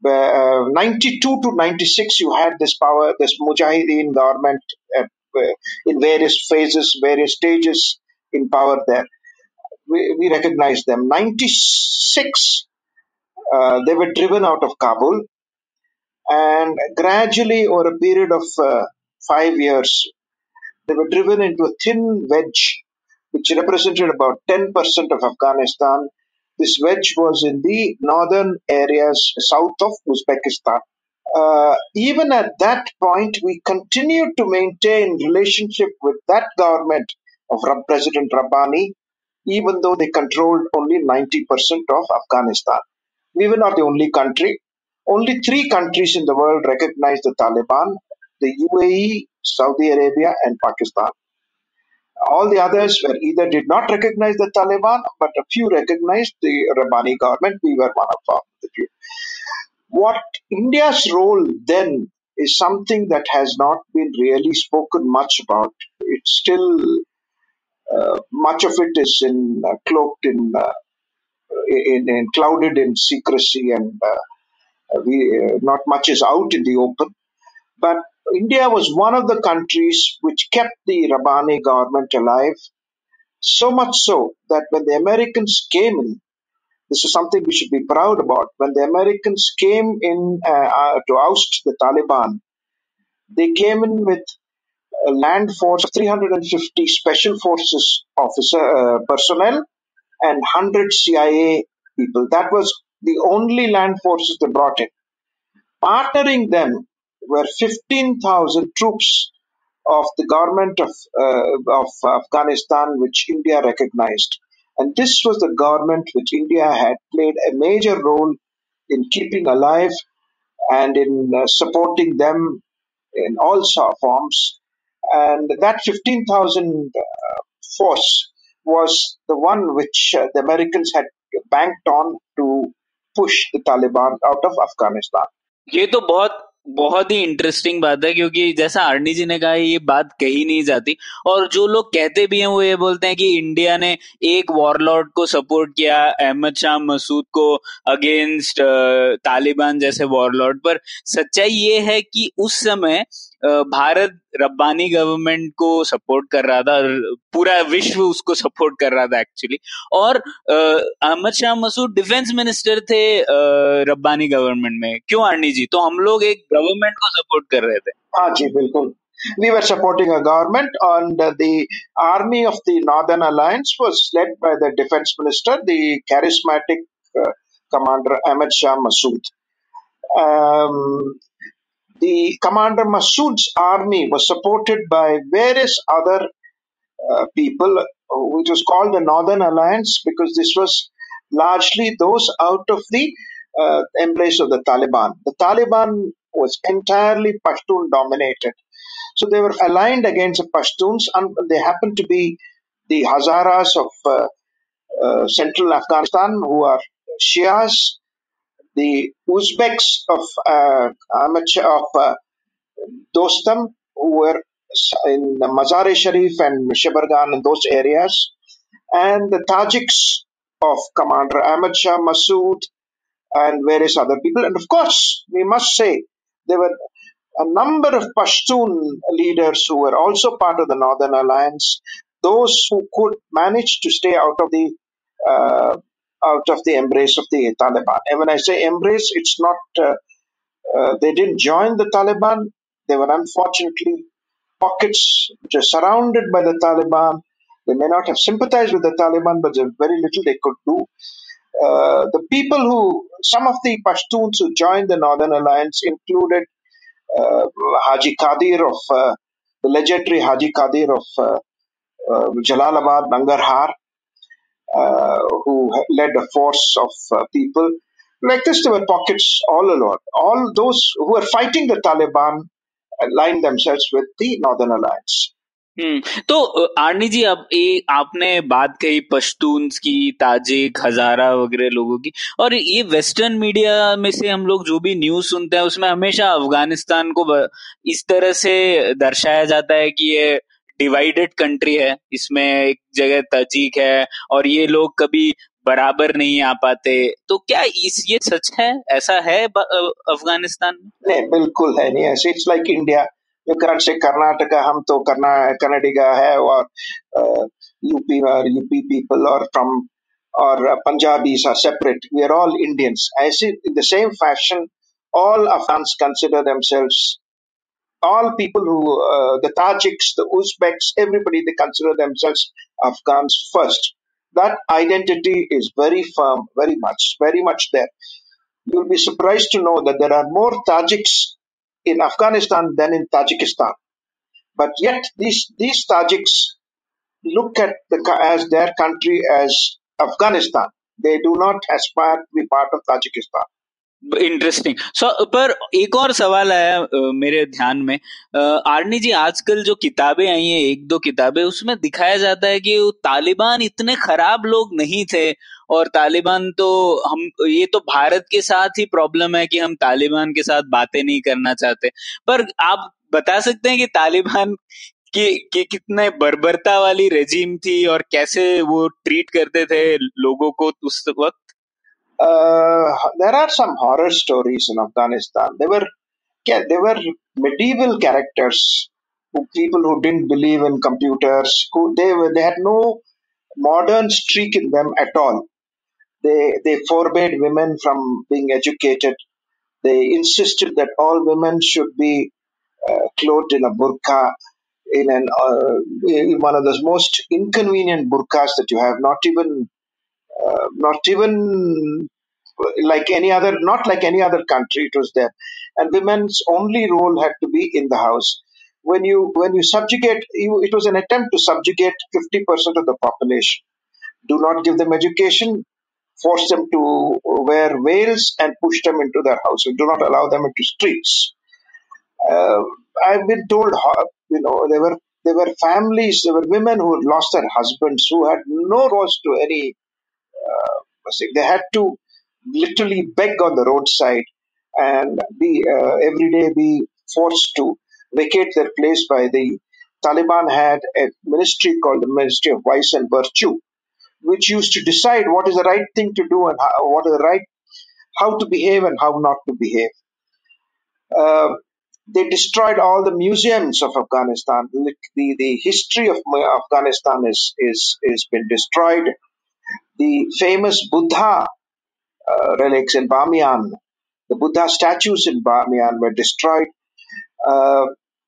uh, 92 to 96, you had this power, this Mujahideen government at, in various phases, various stages in power there. We, we recognize them. 96, uh, they were driven out of Kabul and gradually over a period of uh, five years, they were driven into a thin wedge which represented about 10% of Afghanistan. This wedge was in the northern areas south of Uzbekistan. Uh, even at that point, we continued to maintain relationship with that government of President Rabbani even though they controlled only 90% of Afghanistan. We were not the only country. Only three countries in the world recognized the Taliban the UAE, Saudi Arabia, and Pakistan. All the others were either did not recognize the Taliban, but a few recognized the Rabbani government. We were one of the few. What India's role then is something that has not been really spoken much about. It's still uh, much of it is in uh, cloaked in, uh, in, in clouded in secrecy, and uh, we uh, not much is out in the open. But India was one of the countries which kept the Rabani government alive, so much so that when the Americans came in, this is something we should be proud about. When the Americans came in uh, uh, to oust the Taliban, they came in with a land force of 350 special forces officer uh, personnel and 100 CIA people. That was the only land forces they brought in. Partnering them were 15,000 troops of the government of, uh, of Afghanistan, which India recognized. And this was the government which India had played a major role in keeping alive and in uh, supporting them in all forms. And that 15,000 uh, force was the one which uh, the Americans had banked on to push the Taliban out of Afghanistan. ये तो बहुत बहुत ही interesting बात है क्योंकि जैसा Arnie जी ने कहा ये बात कही नहीं जाती और जो लोग कहते भी हैं वो ये बोलते हैं कि इंडिया ने एक वॉरलॉर्ड को सपोर्ट किया अहमद शाह मसूद को अगेंस्ट तालिबान जैसे वॉरलॉर्ड पर सच्चाई ये है कि उस समय भारत रब्बानी गवर्नमेंट को सपोर्ट कर रहा था पूरा विश्व उसको सपोर्ट कर रहा था एक्चुअली और अहमद शाह मसूद डिफेंस मिनिस्टर थे रब्बानी गवर्नमेंट में क्यों आर्नी जी तो हम लोग एक गवर्नमेंट को सपोर्ट कर रहे थे हाँ जी बिल्कुल we were supporting a government and the army of the northern alliance was led by the defense minister the charismatic uh, commander ahmed shah massoud um, the commander Massoud's army was supported by various other uh, people, uh, which was called the Northern Alliance, because this was largely those out of the uh, embrace of the Taliban. The Taliban was entirely Pashtun dominated. So they were aligned against the Pashtuns, and they happened to be the Hazaras of uh, uh, central Afghanistan, who are Shias, the Uzbeks of uh, of uh, Dostam, who were in Mazar-e Sharif and Shibargan and those areas, and the Tajiks of Commander Ahmad Shah Massoud and various other people. And of course, we must say there were a number of Pashtun leaders who were also part of the Northern Alliance, those who could manage to stay out of the uh, out of the embrace of the Taliban. And when I say embrace, it's not, uh, uh, they didn't join the Taliban. They were unfortunately pockets which are surrounded by the Taliban. They may not have sympathized with the Taliban, but there's very little they could do. Uh, the people who, some of the Pashtuns who joined the Northern Alliance included uh, Haji Qadir of, uh, the legendary Haji Qadir of uh, Jalalabad, Nangarhar, uh, who led a force of uh, people. Like this, there were pockets all along. All those who were fighting the Taliban aligned themselves with the Northern Alliance. हम्म तो आर्नी जी, अब ये आपने बात कही पश्तून्स की, Tajik, हजारा वगैरह लोगों की, और ये वेस्टर्न मीडिया में से हम लोग जो भी न्यूज़ सुनते हैं, उसमें हमेशा अफ़गानिस्तान को इस तरह से दर्शाया जाता है कि ये डिवाइडेड कंट्री है, इसमें एक जगह तजीक है, और ये लोग कभी बराबर नहीं आ पाते। तो क्या इस ये सच है? ऐसा है अफ़गानिस्तान में? नहीं बिल्कुल है नहीं ऐसे। इट्स लाइक इंडिया कारण से कर्नाटका हम तो करना कनाडिगा है और यूपी और यूपी पीपल और फ्रॉम और Punjabi are separate we are all Indians ऐसे in the same fashion all Afghans consider themselves all people who, uh, the Tajiks, the Uzbeks, everybody, they consider themselves Afghans first. That identity is very firm, very much, very much there. You'll be surprised to know that there are more Tajiks in Afghanistan than in Tajikistan. But yet, these, these Tajiks look at the as their country as Afghanistan. They do not aspire to be part of Tajikistan. Interesting so पर एक और सवाल आया मेरे ध्यान में। Arnie जी आजकल जो किताबें आई हैं एक दो किताबें उसमें दिखाया जाता है कि तालिबान इतने खराब लोग नहीं थे और तालिबान तो हम ये तो भारत के साथ ही प्रॉब्लम है कि हम तालिबान के साथ बातें नहीं करना चाहते। पर आप बता सकते हैं कि तालिबान की, की कितने बर्बरता वाली रेजिम थी और कैसे वो ट्रीट करते थे लोगों को उस वक्त? Uh, there are some horror stories in Afghanistan. They were yeah, they were medieval characters, who, people who didn't believe in computers. Who they were they had no modern streak in them at all. They they forbade women from being educated. They insisted that all women should be uh, clothed in a burqa, in an uh, in one of the most inconvenient burqas that you have. Not even uh, not even like any other, not like any other country. It was there, and women's only role had to be in the house. When you when you subjugate, you, it was an attempt to subjugate fifty percent of the population. Do not give them education, force them to wear veils, and push them into their houses. Do not allow them into streets. Uh, I've been told, you know, there were there were families, there were women who had lost their husbands, who had no rose to any they had to literally beg on the roadside and be uh, every day be forced to vacate their place by the Taliban had a ministry called the Ministry of Vice and Virtue, which used to decide what is the right thing to do and how, what is the right how to behave and how not to behave. Uh, they destroyed all the museums of Afghanistan. The, the, the history of Afghanistan is, is, is been destroyed. The famous Buddha uh, relics in Bamiyan, the Buddha statues in Bamiyan were destroyed. Uh,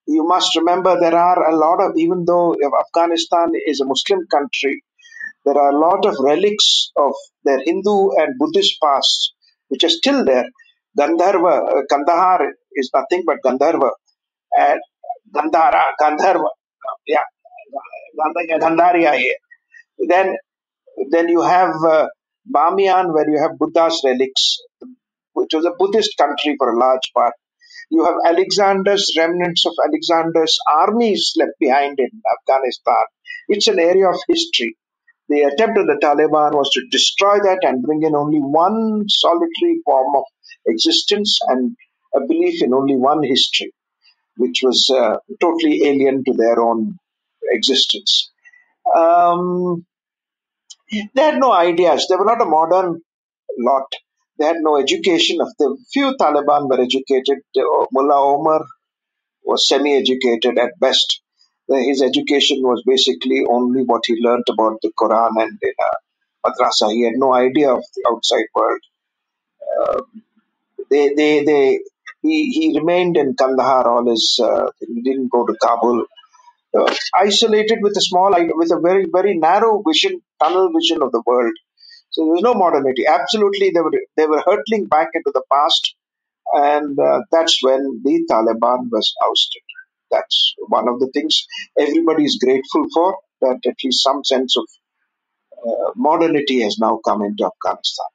you must remember there are a lot of, even though Afghanistan is a Muslim country, there are a lot of relics of their Hindu and Buddhist past which are still there. Gandharva, uh, Kandahar is nothing but Gandharva. And Gandhara, Gandharva, yeah, Gandharia here. Then then you have uh, Bamiyan, where you have Buddha's relics, which was a Buddhist country for a large part. You have Alexander's remnants of Alexander's armies left behind in Afghanistan. It's an area of history. The attempt of the Taliban was to destroy that and bring in only one solitary form of existence and a belief in only one history, which was uh, totally alien to their own existence. Um, they had no ideas. They were not a modern lot. They had no education. Of the few Taliban were educated. Mullah Omar was semi-educated at best. His education was basically only what he learnt about the Quran and in a madrasa. He had no idea of the outside world. Uh, they, they, they, he, he remained in Kandahar all his. Uh, he didn't go to Kabul. Uh, isolated with a small, with a very, very narrow vision, tunnel vision of the world. So there was no modernity. Absolutely, they were they were hurtling back into the past, and uh, that's when the Taliban was ousted. That's one of the things everybody is grateful for. That at least some sense of uh, modernity has now come into Afghanistan.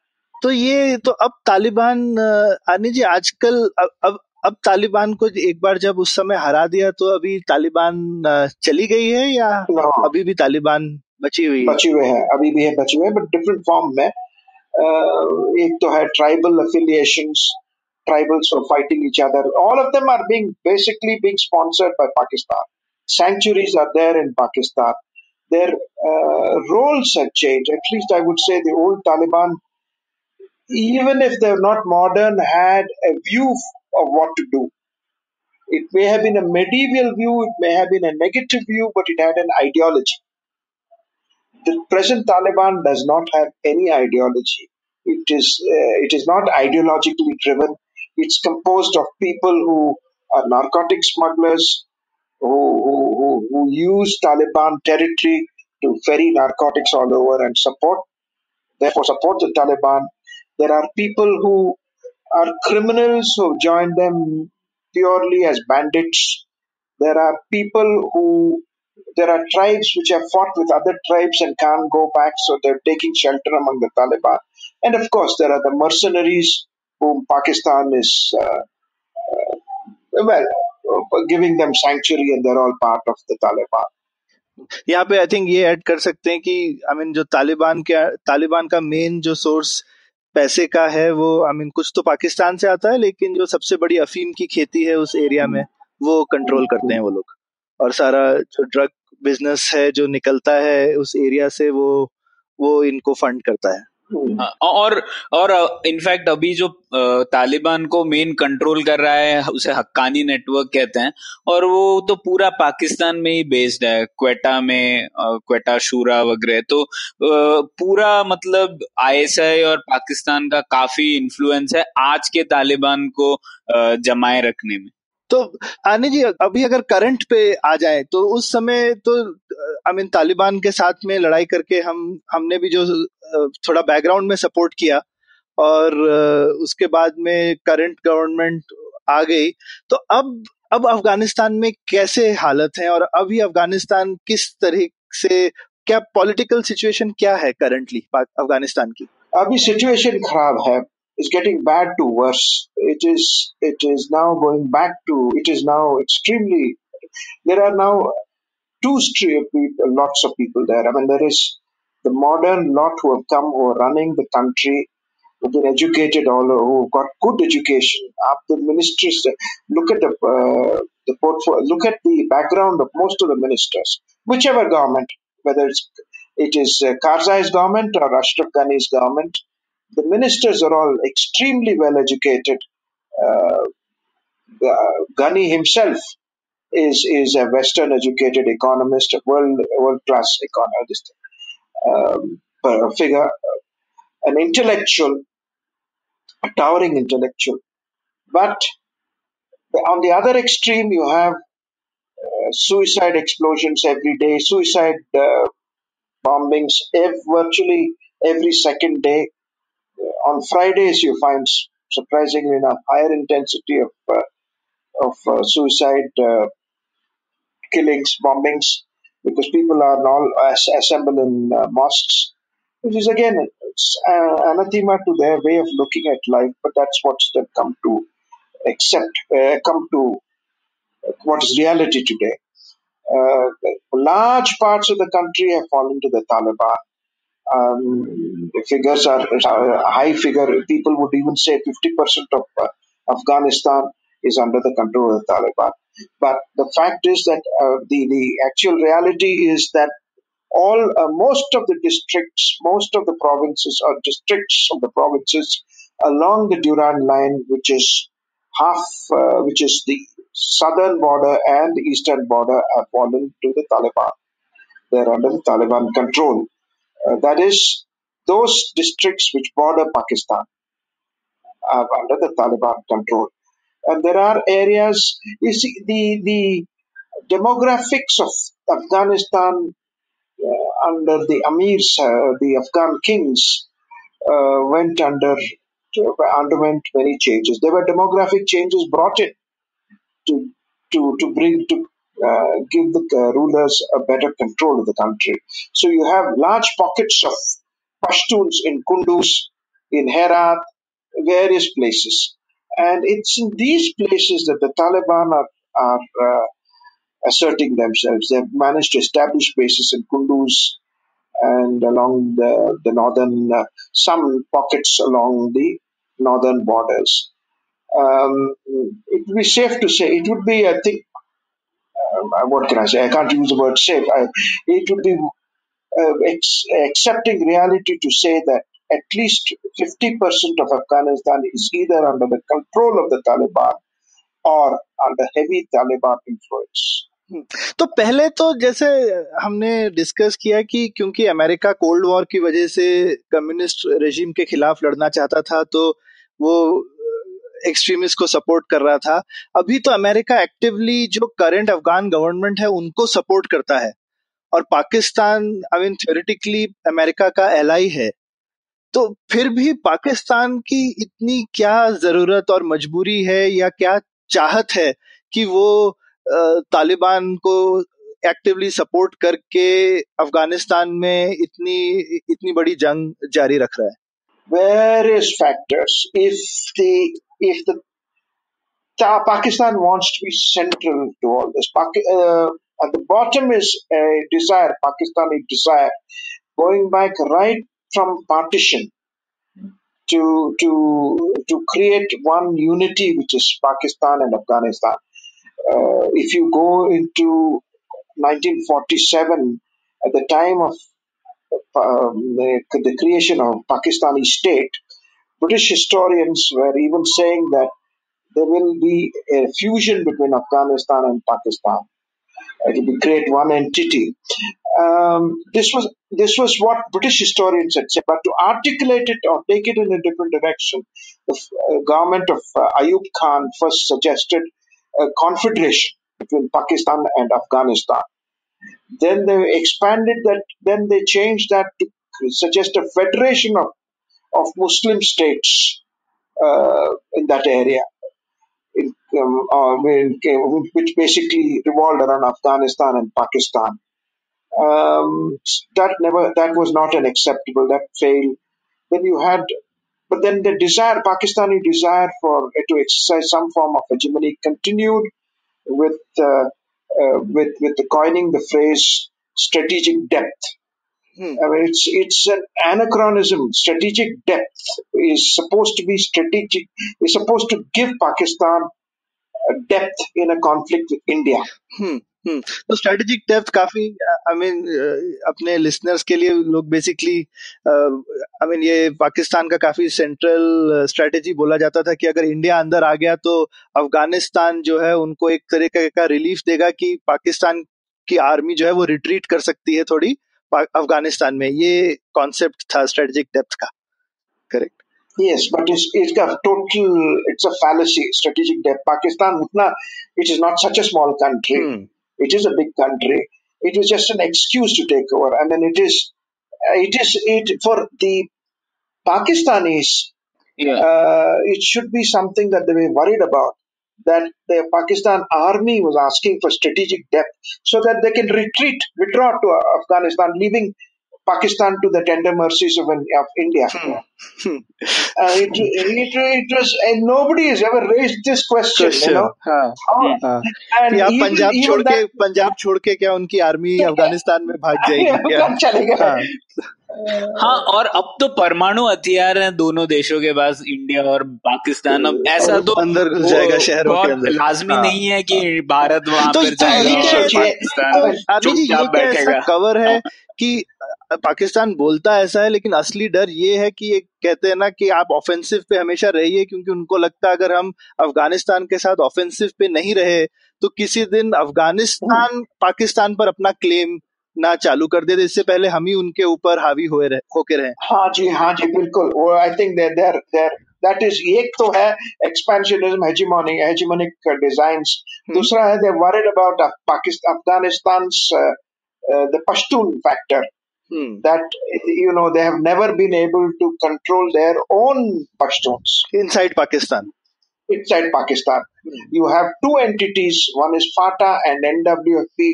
तो ये तो अब तालिबान अ, आनी जी आजकल अब अब अब तालिबान को एक बार जब उस समय हरा दिया तो अभी तालिबान चली गई है या अभी भी तालिबान बची हुई बची हुए हैं अभी भी है बचे हुए बट डिफरेंट फॉर्म में एक तो है ट्राइबल अफिलियशन ट्राइबल्स और fighting each other all of them are being basically being sponsored by Pakistan sanctuaries are there in Pakistan their roles have change at least I would say the old Taliban even if they're not modern had a view of what to do it may have been a medieval view it may have been a negative view but it had an ideology the present Taliban does not have any ideology. It is uh, it is not ideologically driven. It's composed of people who are narcotic smugglers who who, who, who use Taliban territory to ferry narcotics all over and support therefore support the Taliban. There are people who are criminals who join them purely as bandits. There are people who there are tribes which have fought with other tribes and can't go back, so they're taking shelter among the Taliban. And of course, there are the mercenaries whom Pakistan is, uh, uh, well, uh, giving them sanctuary and they're all part of the Taliban. यहाँ पे I think ये add कर सकते हैं कि आई mean जो तालिबान के तालिबान का मेन जो सोर्स पैसे का है वो आई मीन कुछ तो पाकिस्तान से आता है, लेकिन जो सबसे बड़ी अफीम की खेती है उस एरिया में, वो कंट्रोल करते हैं वो लोग। और सारा जो ड्रग बिज़नेस है, जो निकलता है उस एरिया से वो वो इनको फंड करता है। हाँ, और और इनफैक्ट अभी जो तालिबान को मेन कंट्रोल कर रहा है उसे हक्कानी नेटवर्क कहते हैं और वो तो पूरा पाकिस्तान में ही बेस्ड है क्वेटा में क्वेटा शूरा वगैरह तो पूरा मतलब आईएसआई और पाकिस्तान का काफ़ी इन्फ्लुएंस है आज के तालिबान को जमाए रखने में। तो आने जी, अभी अगर करंट पे आ जाए तो उस समय तो आई मीन तालिबान के साथ में लड़ाई करके हम, हमने भी जो थोड़ा बैकग्राउंड में सपोर्ट किया और उसके बाद में करंट गवर्नमेंट आ गई। तो अब अब अफ़गानिस्तान में कैसे हालत है और अभी अफ़गानिस्तान किस तरह से, क्या पॉलिटिकल सिचुएशन क्या है करंटली अफ़गानिस्तान की? अभी सिचुएशन खराब है। Is getting bad to worse. It is it is now going back to it is now extremely. There are now two street lots of people there. I mean, there is the modern lot who have come who are running the country, who've been educated all who've got good education. Up the ministers, look at the uh, the portfolio, look at the background of most of the ministers, whichever government, whether it's it is uh, Karzai's government or Ashraf Ghani's government the ministers are all extremely well educated. Uh, Ghani himself is is a Western educated economist, a world world class economist, um, figure, an intellectual, a towering intellectual. But on the other extreme, you have uh, suicide explosions every day, suicide uh, bombings ev- virtually every second day on Fridays, you find surprisingly enough higher intensity of uh, of uh, suicide uh, killings, bombings, because people are all as- assembled in uh, mosques, which is again uh, anathema to their way of looking at life. But that's what they've come to accept, uh, come to what is reality today. large parts of the country have fallen to the Taliban um, figures are, are high figure. People would even say 50% of uh, Afghanistan is under the control of the Taliban. But the fact is that uh, the the actual reality is that all uh, most of the districts, most of the provinces or districts of the provinces along the Durand line, which is half, uh, which is the southern border and the eastern border, have fallen to the Taliban. They're under the Taliban control. Uh, that is, those districts which border Pakistan are under the Taliban control. And there are areas, you see, the, the demographics of Afghanistan uh, under the Amirs, uh, the Afghan kings, uh, went under, underwent many changes. There were demographic changes brought in to, to, to bring, to uh, give the uh, rulers a better control of the country. So you have large pockets of Pashtuns in Kunduz, in Herat, various places. And it's in these places that the Taliban are, are uh, asserting themselves. They've managed to establish bases in Kunduz and along the, the northern, uh, some pockets along the northern borders. Um, it would be safe to say, it would be, I think, uh, what can I say? I can't use the word safe. I, it would be uh, ex- accepting reality to say that at least 50% of Afghanistan is either under the control of the Taliban or under heavy Taliban influence. तो पहले तो जैसे हमने discuss किया कि क्योंकि America cold war की वजह से कम्युनिस्ट रेजिम के खिलाफ लड़ना चाहता था तो वो एक्सट्रीमिस्ट को सपोर्ट कर रहा था। अभी तो अमेरिका एक्टिवली जो करंट अफगान गवर्नमेंट है, उनको सपोर्ट करता है। और Pakistan I mean theoretically America का एलाई है। तो फिर भी पाकिस्तान की इतनी क्या ज़रूरत और मजबूरी है या क्या चाहत है कि वो तालिबान को एक्टिवली सपोर्ट करके अफ़गानिस्तान में इतनी इतनी बड़ी जंग जारी रख रहा है? Various factors. If the if the Ta- Pakistan wants to be central to all this, Paki- uh, at the bottom is a desire, Pakistani desire, going back right from partition to to to create one unity, which is Pakistan and Afghanistan. Uh, if you go into 1947, at the time of um, the, the creation of Pakistani state, British historians were even saying that there will be a fusion between Afghanistan and Pakistan. It will be create one entity. Um, this was this was what British historians had said, but to articulate it or take it in a different direction, the uh, government of uh, Ayub Khan first suggested a confederation between Pakistan and Afghanistan. Then they expanded that. Then they changed that to suggest a federation of of Muslim states uh, in that area, in, um, uh, which basically revolved around Afghanistan and Pakistan. Um, that never that was not an acceptable. That failed. Then you had, but then the desire, Pakistani desire for to exercise some form of hegemony continued with uh, uh, with with the coining the phrase strategic depth. I mean, it's it's an anachronism. Strategic depth is supposed to be strategic. Is supposed to give Pakistan depth in a conflict with India. हम्म हम्म तो strategic depth काफ़ी I mean अपने listeners के लिए लोग basically I mean ये पाकिस्तान का काफ़ी central strategy बोला जाता था कि अगर इंडिया अंदर आ गया तो अफ़गानिस्तान जो है उनको एक तरीके का रिलीफ देगा कि पाकिस्तान की आर्मी जो है वो रिट्रीट कर सकती है थोड़ी अफगानिस्तान में ये कॉन्सेप्ट था स्ट्रेटेजिक डेप्थ का correct Yes, but it's it's got total. It's a fallacy. Strategic depth. Pakistan, utna, it is not such a small country. It is a big country. It is just an excuse to take over. I mean, it is. It is it for the Pakistanis. Yeah. uh, it should be something that they were worried about. That the Pakistan army was asking for strategic depth so that they can retreat, withdraw to Afghanistan, leaving Pakistan to the tender mercies of, of India. Uh, it, it, it was, and nobody has ever raised this question. You know, हाँ How- हाँ and कि even- Punjab छोड़ के पंजाब छोड़ के क्या उनकी army Afghanistan में भाग जाएगी क्या? कब चलेगा? हाँ। हाँ और अब तो परमाणु हथियार हैं दोनों देशों के पास इंडिया और पाकिस्तान। अब ऐसा तो अंदर घुस जाएगा शहरों के अंदर। लाजमी हाँ। नहीं है कि भारत वहाँ तो पर तो जाएगा पाकिस्तान ये चुपचाप बैठेगा। कवर है कि अ, पाकिस्तान बोलता ऐसा है लेकिन असली डर ये है कि ये कहते हैं ना कि आप ऑफेंसिव पे हमेशा रहिए क्योंकि उनको लगता है अगर हम अफ़गानिस्तान के साथ ऑफेंसिव पे नहीं रहे तो किसी दिन अफ़गानिस्तान पाकिस्तान पर अपना क्लेम ना चालू कर दे इससे पहले हम ही उनके ऊपर हावी हुए रहे होके रहे। हाँ जी हाँ जी बिल्कुल। I think there there there that is एक तो है एक्सपेंशनिज्म हेजिमोनिक हेजिमोनिक डिजाइंस दूसरा है they worried about Pakistan Afghanistan the Pashtun factor Hmm that you know they have never been able to control their own Pashtuns inside Pakistan inside Pakistan. You have two entities. One is FATA and NWFP,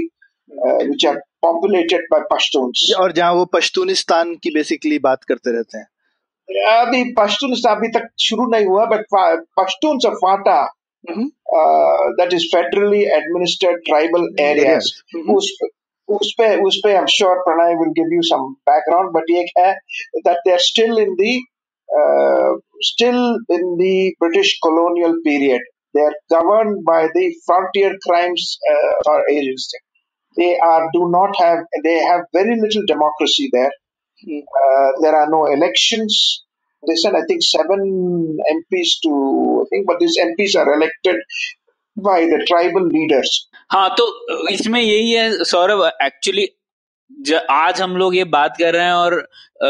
uh, which are populated by Pashtuns. और जहाँ वो पश्तूनिस्तान की basically बात करते रहते हैं अभी पश्तून अभी तक शुरू नहीं हुआ but Pashtun of FATA that is federally administered tribal areas उस उस पे उस पे I am sure Pranay will give you some background but एक है that they are still in the still in the British colonial period they are governed by the frontier crimes uh, agency they are do not have they have very little democracy there uh, there are no elections. They sent, I think, seven MPs to, I think, but these MPs are elected by the tribal leaders. हाँ तो इसमें यही है Saurabh actually आज हम लोग ये बात कर रहे हैं और आ,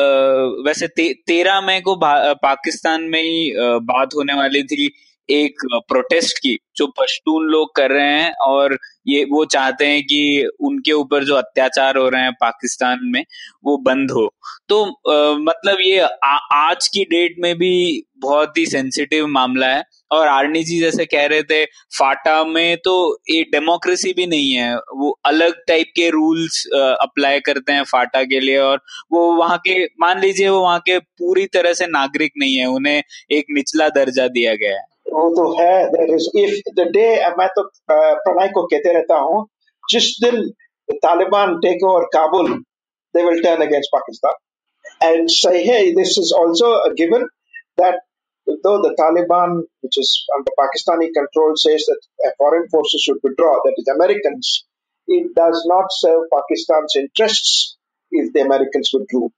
वैसे ते, तेरह मई को पाकिस्तान में ही बात होने वाली थी एक प्रोटेस्ट की जो पश्तून लोग कर रहे हैं और ये वो चाहते हैं कि उनके ऊपर जो अत्याचार हो रहे हैं पाकिस्तान में वो बंद हो। तो आ, मतलब ये आ, आज की डेट में भी बहुत ही सेंसिटिव मामला है और आर्नी जी जैसे कह रहे थे फाटा में तो ये डेमोक्रेसी भी नहीं है। वो अलग टाइप के रूल्स अप्लाई करते हैं फाटा के लिए और वो वहाँ के मान लीजिए वो वहाँ के पूरी तरह से नागरिक नहीं है उन्हें एक निचला दर्जा दिया गया है। वो तो है there is if the day मैं तो प्रणय को कहते रहता हूँ जिस दिन Taliban take over Kabul they will turn against Pakistan. And say, hey, this is also a given that though the Taliban, which is under Pakistani control, says that foreign forces should withdraw, that is Americans, it does not serve Pakistan's interests if the Americans withdrew.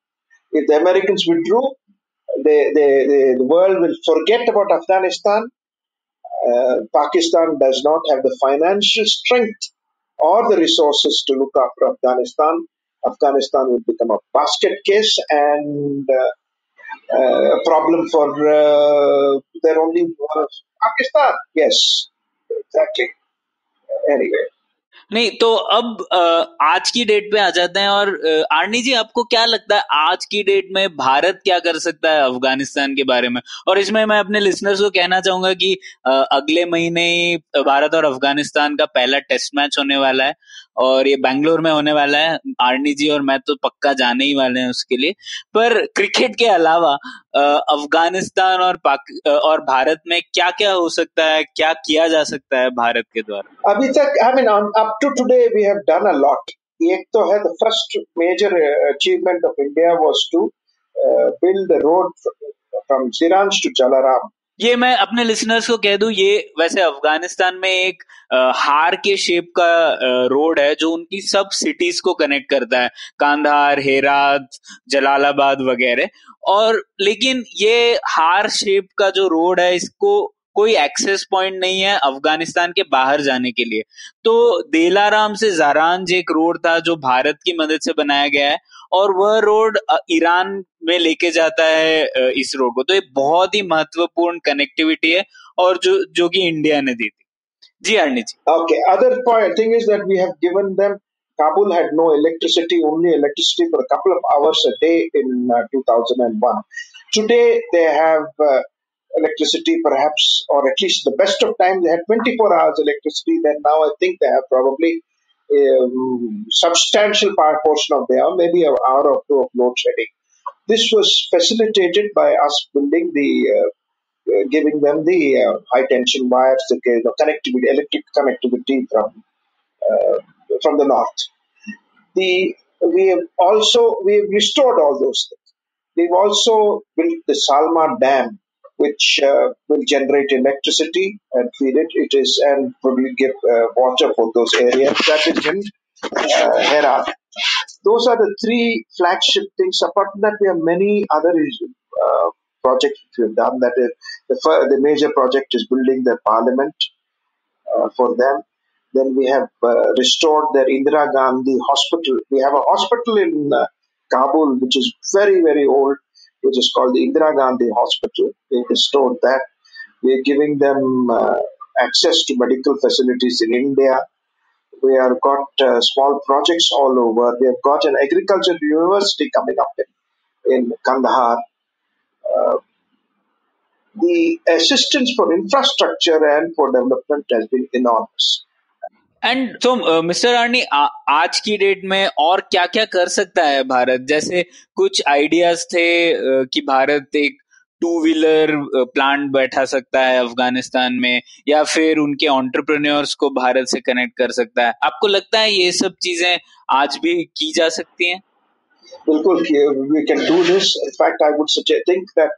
If the Americans withdrew, the, the, the, the world will forget about Afghanistan uh, Pakistan does not have the financial strength or the resources to look after Afghanistan. Afghanistan will become a basket case and uh, uh, a problem for uh, their only uh, Pakistan. Yes, exactly. Anyway. नहीं तो अब आज की date पे आ जाते हैं और Arnie जी, आपको क्या लगता है, आज की डेट में भारत क्या कर सकता है अफ़गानिस्तान के बारे में? और इसमें मैं अपने लिसनर्स को कहना चाहूँगा कि अगले महीने भारत और अफ़गानिस्तान का पहला टेस्ट मैच होने वाला है। और ये बैंगलोर में होने वाला है। आर्नी जी और मैं तो पक्का जाने ही वाले हैं उसके लिए। पर क्रिकेट के अलावा अफ़गानिस्तान और पाक और भारत में क्या क्या हो सकता है? क्या किया जा सकता है भारत के द्वारा? अभी तक I mean up to today we have done a lot एक तो है the first major achievement of India was to build road from Zaranj to Delaram ये मैं अपने लिसनर्स को कह दू, ये वैसे अफ़गानिस्तान में एक हार के शेप का रोड है जो उनकी सब सिटीज़ को कनेक्ट करता है। कांधार, हेरात, जलालाबाद वगैरह। और लेकिन ये हार शेप का जो रोड है, इसको कोई एक्सेस पॉइंट नहीं है अफ़गानिस्तान के बाहर जाने के लिए। तो देलाराम से जारांज एक रोड था जो भारत की मदद से बनाया गया है और वह रोड ईरान में लेके जाता है इस रोड को। तो ये बहुत ही महत्वपूर्ण कनेक्टिविटी है और जो जो कि इंडिया ने दी थी। जी Arni ji. Okay other point thing is that we have given them Kabul had no electricity, only electricity for a couple of hours a day in uh, 2001. Today they have uh, electricity perhaps, or at least the best of times they had 24 hours electricity. Then now I think they have probably um, substantial part portion of their, maybe an hour or two of load shedding. This was facilitated by us building the, uh, uh, giving them the uh, high tension wires, the you know, connectivity, electric connectivity from uh, from the north. The we have also we have restored all those things. We've also built the Salma Dam, which uh, will generate electricity and feed it. It is and probably give uh, water for those areas. That is in uh, Herat. Those are the three flagship things. Apart from that, we have many other uh, projects we have done. That is the, the major project is building the parliament uh, for them. Then we have uh, restored their Indira Gandhi hospital. We have a hospital in uh, Kabul, which is very, very old which is called the Indira Gandhi Hospital. They restored that. We're giving them uh, access to medical facilities in India. We have got uh, small projects all over. We have got an agriculture university coming up in, in Kandahar. Uh, the assistance for infrastructure and for development has been enormous. And तो mister Arni आज की date में और क्या क्या कर सकता है भारत? जैसे कुछ आइडियाज़ थे uh, कि भारत एक टू व्हीलर प्लांट बैठा सकता है अफ़गानिस्तान में या फिर उनके ऑन्टरप्रन्योर्स को भारत से कनेक्ट कर सकता है। आपको लगता है ये सब चीज़ें आज भी की जा सकती हैं? बिल्कुल we can do this in fact I would think that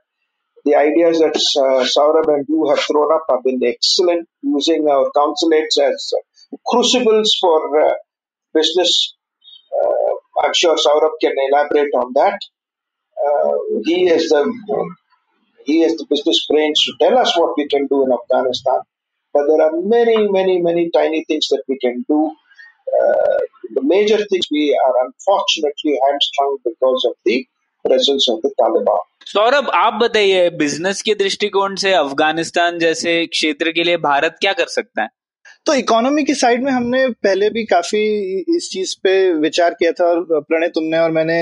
the ideas that uh, Saurabh and you have thrown up have been excellent using our consulates as crucibles for uh, business. Uh, I'm sure Saurabh can elaborate on that. Uh, he is the he has the business brains to tell us what we can do in Afghanistan. But there are many, many, many tiny things that we can do. Uh, the major things we are unfortunately hamstrung because of the presence of the Taliban. Saurabh आप बताइए business के दृष्टिकोण से अफ़गानिस्तान जैसे क्षेत्र के लिए भारत क्या कर सकता है तो इकोनॉमी की साइड में हमने पहले भी काफ़ी इस चीज़ पे विचार किया था और प्रणय, तुमने और मैंने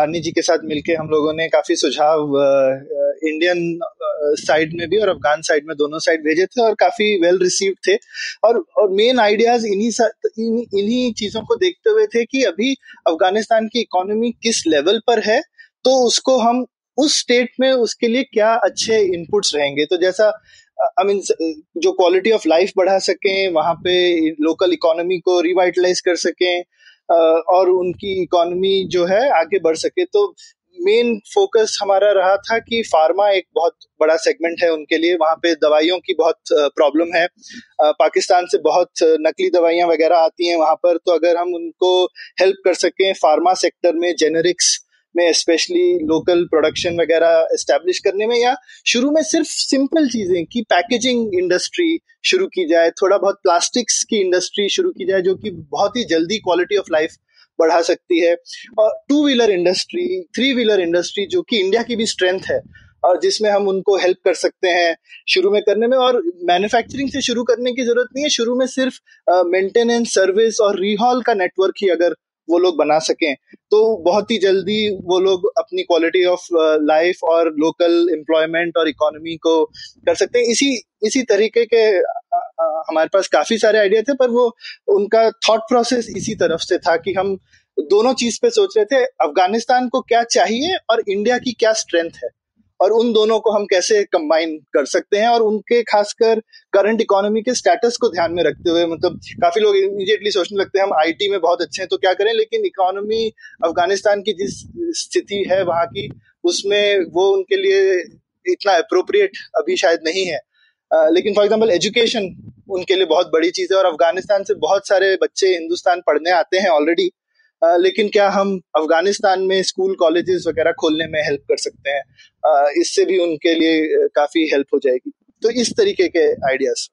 आर्नी जी के साथ मिलके हम लोगों ने काफ़ी सुझाव इंडियन साइड में भी और अफगान साइड में दोनों साइड भेजे थे और काफ़ी वेल रिसीव थे। और और मेन आइडियाज़ इन्हीं इन्हीं चीज़ों को देखते हुए थे कि अभी अफ़गानिस्तान की इकोनॉमी किस लेवल पर है तो उसको हम उस स्टेट में उसके लिए क्या अच्छे इनपुट्स रहेंगे। तो जैसा आई मीन जो क्वालिटी ऑफ़ लाइफ बढ़ा सकें, वहाँ पे लोकल इकोनॉमी को रिवाइटलाइज कर सकें और उनकी इकोनॉमी जो है आगे बढ़ सके। तो मेन फोकस हमारा रहा था कि फार्मा एक बहुत बड़ा सेगमेंट है उनके लिए। वहाँ पे दवाइयों की बहुत प्रॉब्लम है। पाकिस्तान से बहुत नकली दवाइयाँ वगैरह आती हैं वहाँ पर। तो अगर हम उनको हेल्प कर सकें फार्मा सेक्टर में जेनेरिक्स में स्पेशली लोकल प्रोडक्शन वगैरह एस्टेब्लिश करने में, या शुरू में सिर्फ़ सिंपल चीज़ें कि पैकेजिंग इंडस्ट्री शुरू की जाए, थोड़ा बहुत प्लास्टिक्स की इंडस्ट्री शुरू की जाए, जो कि बहुत ही जल्दी क्वालिटी ऑफ़ लाइफ बढ़ा सकती है। और two wheeler industry three wheeler industry जो कि इंडिया की भी स्ट्रेंथ है, और जिसमें हम उनको हेल्प कर सकते हैं शुरू में करने में, और मैन्युफैक्चरिंग से शुरू करने की ज़रूरत नहीं है। शुरू में सिर्फ़ मेंटेनेंस सर्विस और रिहॉल का नेटवर्क ही अगर वो लोग बना सकें। तो बहुत ही जल्दी वो लोग अपनी क्वालिटी ऑफ़ लाइफ और लोकल एम्प्लॉयमेंट और इकोनॉमी को कर सकते हैं। इसी इसी तरीके के हमारे पास काफ़ी सारे आइडिया थे, पर वो उनका थॉट प्रोसेस इसी तरफ़ से था कि हम दोनों चीज़ पे सोच रहे थे, अफ़गानिस्तान को क्या चाहिए और इंडिया की क्या स्ट्रेंथ है। और उन दोनों को हम कैसे कंबाइन कर सकते हैं और उनके खासकर करंट इकोनॉमी के स्टेटस को ध्यान में रखते हुए मतलब काफ़ी लोग इमीडिएटली सोचने लगते हैं हम आईटी में बहुत अच्छे हैं तो क्या करें? लेकिन इकोनॉमी अफ़गानिस्तान की जिस स्थिति है वहाँ की उसमें वो उनके लिए इतना अप्रोप्रिएट अभी शायद नहीं है। Uh, लेकिन फॉर एग्ज़ाम्पल एजुकेशन उनके लिए बहुत बड़ी चीज़ है और अफ़गानिस्तान से बहुत सारे बच्चे हिंदुस्तान पढ़ने आते हैं ऑलरेडी लेकिन क्या हम अफ़गानिस्तान में स्कूल कॉलेजेस वगैरह खोलने में हेल्प कर सकते हैं? इससे भी उनके लिए काफ़ी हेल्प हो जाएगी। तो इस तरीके के आइडियाज़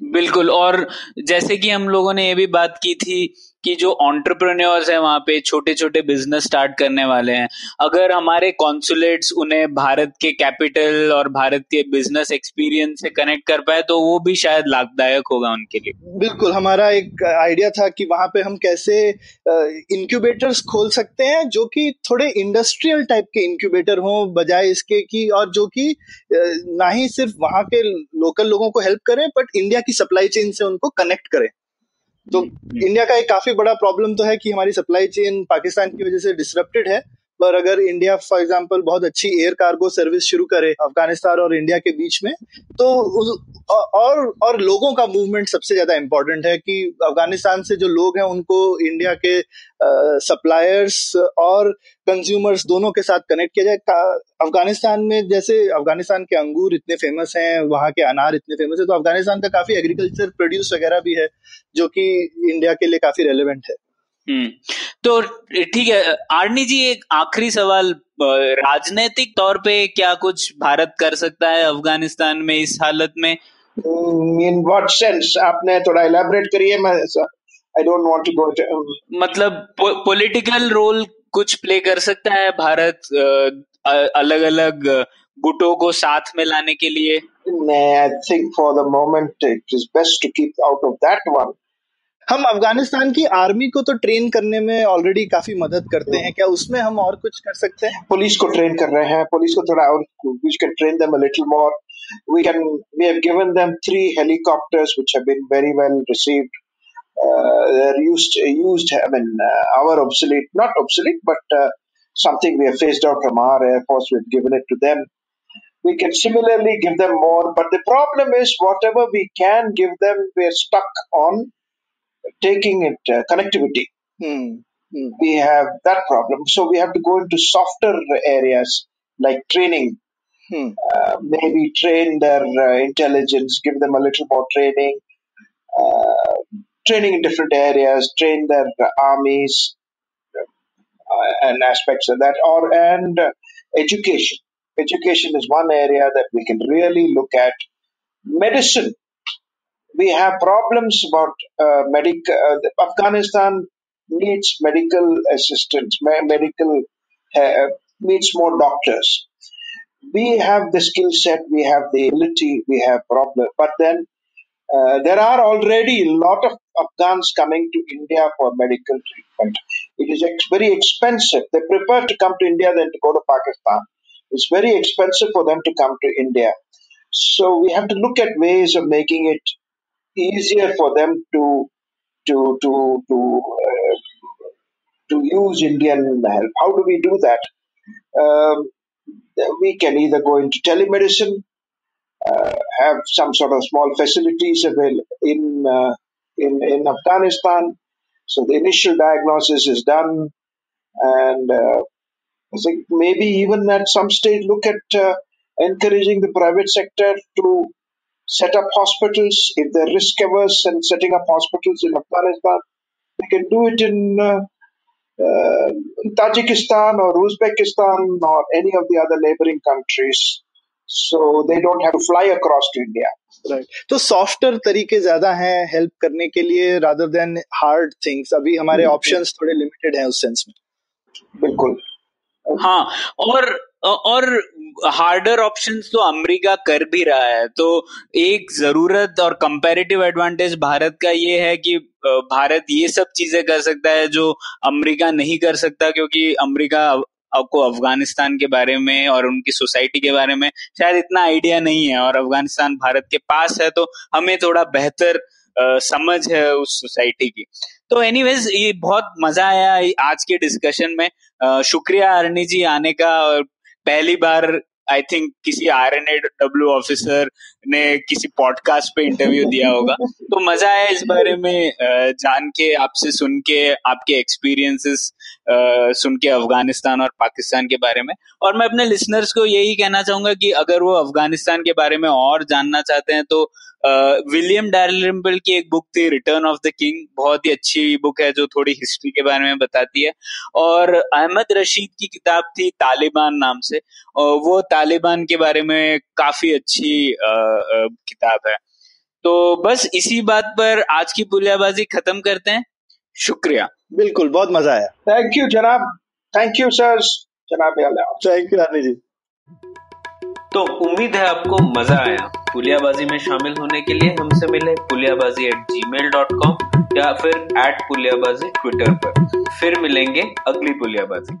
बिल्कुल, और जैसे कि हम लोगों ने ये भी बात की थी कि जो ऑन्टरप्रन्योर्स है वहाँ पे छोटे छोटे बिज़नेस स्टार्ट करने वाले हैं। अगर हमारे कॉन्सुलेट्स उन्हें भारत के कैपिटल और भारत के बिज़नेस एक्सपीरियंस से कनेक्ट कर पाए तो वो भी शायद लाभदायक होगा उनके लिए। बिल्कुल, हमारा एक आइडिया था कि वहाँ पे हम कैसे इंक्यूबेटर्स खोल सकते हैं, जो कि थोड़े इंडस्ट्रियल टाइप के इंक्यूबेटर हों, बजाय इसके कि, और जो कि ना ही सिर्फ़ वहाँ के लोकल लोगों को हेल्प करें बट इंडिया की सप्लाई चेन से उनको कनेक्ट करें। तो इंडिया का एक काफ़ी बड़ा प्रॉब्लम तो है कि हमारी सप्लाई चेन पाकिस्तान की वजह से डिसरप्टेड है। पर अगर इंडिया फॉर एग्जांपल बहुत अच्छी एयर कार्गो सर्विस शुरू करे अफ़गानिस्तान और इंडिया के बीच में तो और और लोगों का मूवमेंट सबसे ज़्यादा इम्पोर्टेंट है कि अफ़गानिस्तान से जो लोग हैं, उनको इंडिया के सप्लायर्स और कंज्यूमर्स दोनों के साथ कनेक्ट किया जाए। अफ़गानिस्तान में जैसे अफ़गानिस्तान के अंगूर इतने फ़ेमस हैं, वहाँ के अनार इतने फ़ेमस है तो अफ़गानिस्तान का काफ़ी एग्रीकल्चर प्रोड्यूस वगैरह भी है, जो कि इंडिया के लिए काफ़ी रेलिवेंट है। हम्म। तो ठीक है आर्नी जी एक आखिरी सवाल राजनीतिक तौर पे क्या कुछ भारत कर सकता है अफ़गानिस्तान में इस हालत में? इन व्हाट सेंस आपने थोड़ा इलेबोरेट करिए मैं I don't want to go मतलब पॉलिटिकल रोल कुछ प्ले कर सकता है भारत अलग अलग गुटों को साथ में लाने के लिए? I think for the moment it is best to keep out of that one हम अफ़गानिस्तान की आर्मी को तो ट्रेन करने में ऑलरेडी काफ़ी मदद करते हैं। क्या उसमें हम और कुछ कर सकते हैं? पुलिस को ट्रेन कर रहे हैं। पुलिस को थोड़ा और कुछ कर train them a little more we can we have given them three helicopters which have been very well received are used used I mean our obsolete not obsolete but something we have phased out from our air force we have given it to them we can similarly give them more, but the problem is whatever we can give them, we are stuck on. Taking it uh, connectivity. Hmm. Hmm. We have that problem. So we have to go into softer areas like training. Hmm. Uh, maybe train their uh, intelligence, give them a little more training, uh, training in different areas, train their armies uh, and aspects of that, or and education. Education is one area that we can really look at. Medicine we have problems about uh, medical. Uh, Afghanistan needs medical assistance, medical uh, needs more doctors. we have the skill set, we have the ability, we have problem. But then uh, there are already a lot of Afghans coming to India for medical treatment. It is ex- very expensive. They prefer to come to India than to go to Pakistan. It's very expensive for them to come to India. So we have to look at ways of making it easier for them to to to to uh, to use Indian help. How do we do that? Um, we can either go into telemedicine, uh, have some sort of small facilities available in, uh, in in Afghanistan. So the initial diagnosis is done, and uh, I think maybe even at some stage look at uh, encouraging the private sector to set up hospitals if they're risk averse and setting up hospitals in Afghanistan. They can do it in uh, uh, Tajikistan or Uzbekistan or any of the other neighboring countries. So they don't have to fly across to India. Right तो softer तरीके ज्यादा हैं help करने के लिए rather than hard things अभी हमारे options थोड़े लिमिटेड हैं उस सेंस में बिल्कुल हाँ और और हार्डर ऑप्शंस तो अमेरिका कर भी रहा है। तो एक ज़रूरत और कंपैरेटिव एडवांटेज भारत का ये है कि भारत ये सब चीज़ें कर सकता है जो अमेरिका नहीं कर सकता क्योंकि अमेरिका को अफ़गानिस्तान के बारे में और उनकी सोसाइटी के बारे में शायद इतना आइडिया नहीं है और अफ़गानिस्तान भारत के पास है तो हमें थोड़ा बेहतर समझ है उस सोसाइटी की। तो एनीवेज ये बहुत मज़ा आया आज के डिस्कशन में। शुक्रिया अरणी जी आने का और पहली बार आई थिंक किसी आर एन डब्ल्यू ऑफिसर ने किसी पॉडकास्ट पे इंटरव्यू दिया होगा। तो मज़ा आया इस बारे में जान के, आपसे सुन के, आपके एक्सपीरियंसेस सुन के अफ़गानिस्तान और पाकिस्तान के बारे में। और मैं अपने लिसनर्स को यही कहना चाहूँगा कि अगर वो अफ़गानिस्तान के बारे में और जानना चाहते हैं तो विलियम डैरिम्बल की एक बुक थी रिटर्न ऑफ़ द किंग बहुत ही अच्छी बुक है, जो थोड़ी हिस्ट्री के बारे में बताती है। और अहमद रशीद की किताब थी, तालिबान नाम से। और वो तालिबान के बारे में काफ़ी अच्छी किताब है। तो बस इसी बात पर आज की पुलियाबाजी खत्म करते हैं। शुक्रिया। बिल्कुल बहुत मज़ा आया। थैंक यू जनाब। थैंक यू सर जनाब थैंक यू रानी जी। तो उम्मीद है आपको मज़ा आया। पुलियाबाजी में शामिल होने के लिए हमसे मिले Puliyabaazi at gmail dot com या फिर एट पुलियाबाजी ट्विटर पर। फिर मिलेंगे अगली पुलियाबाजी।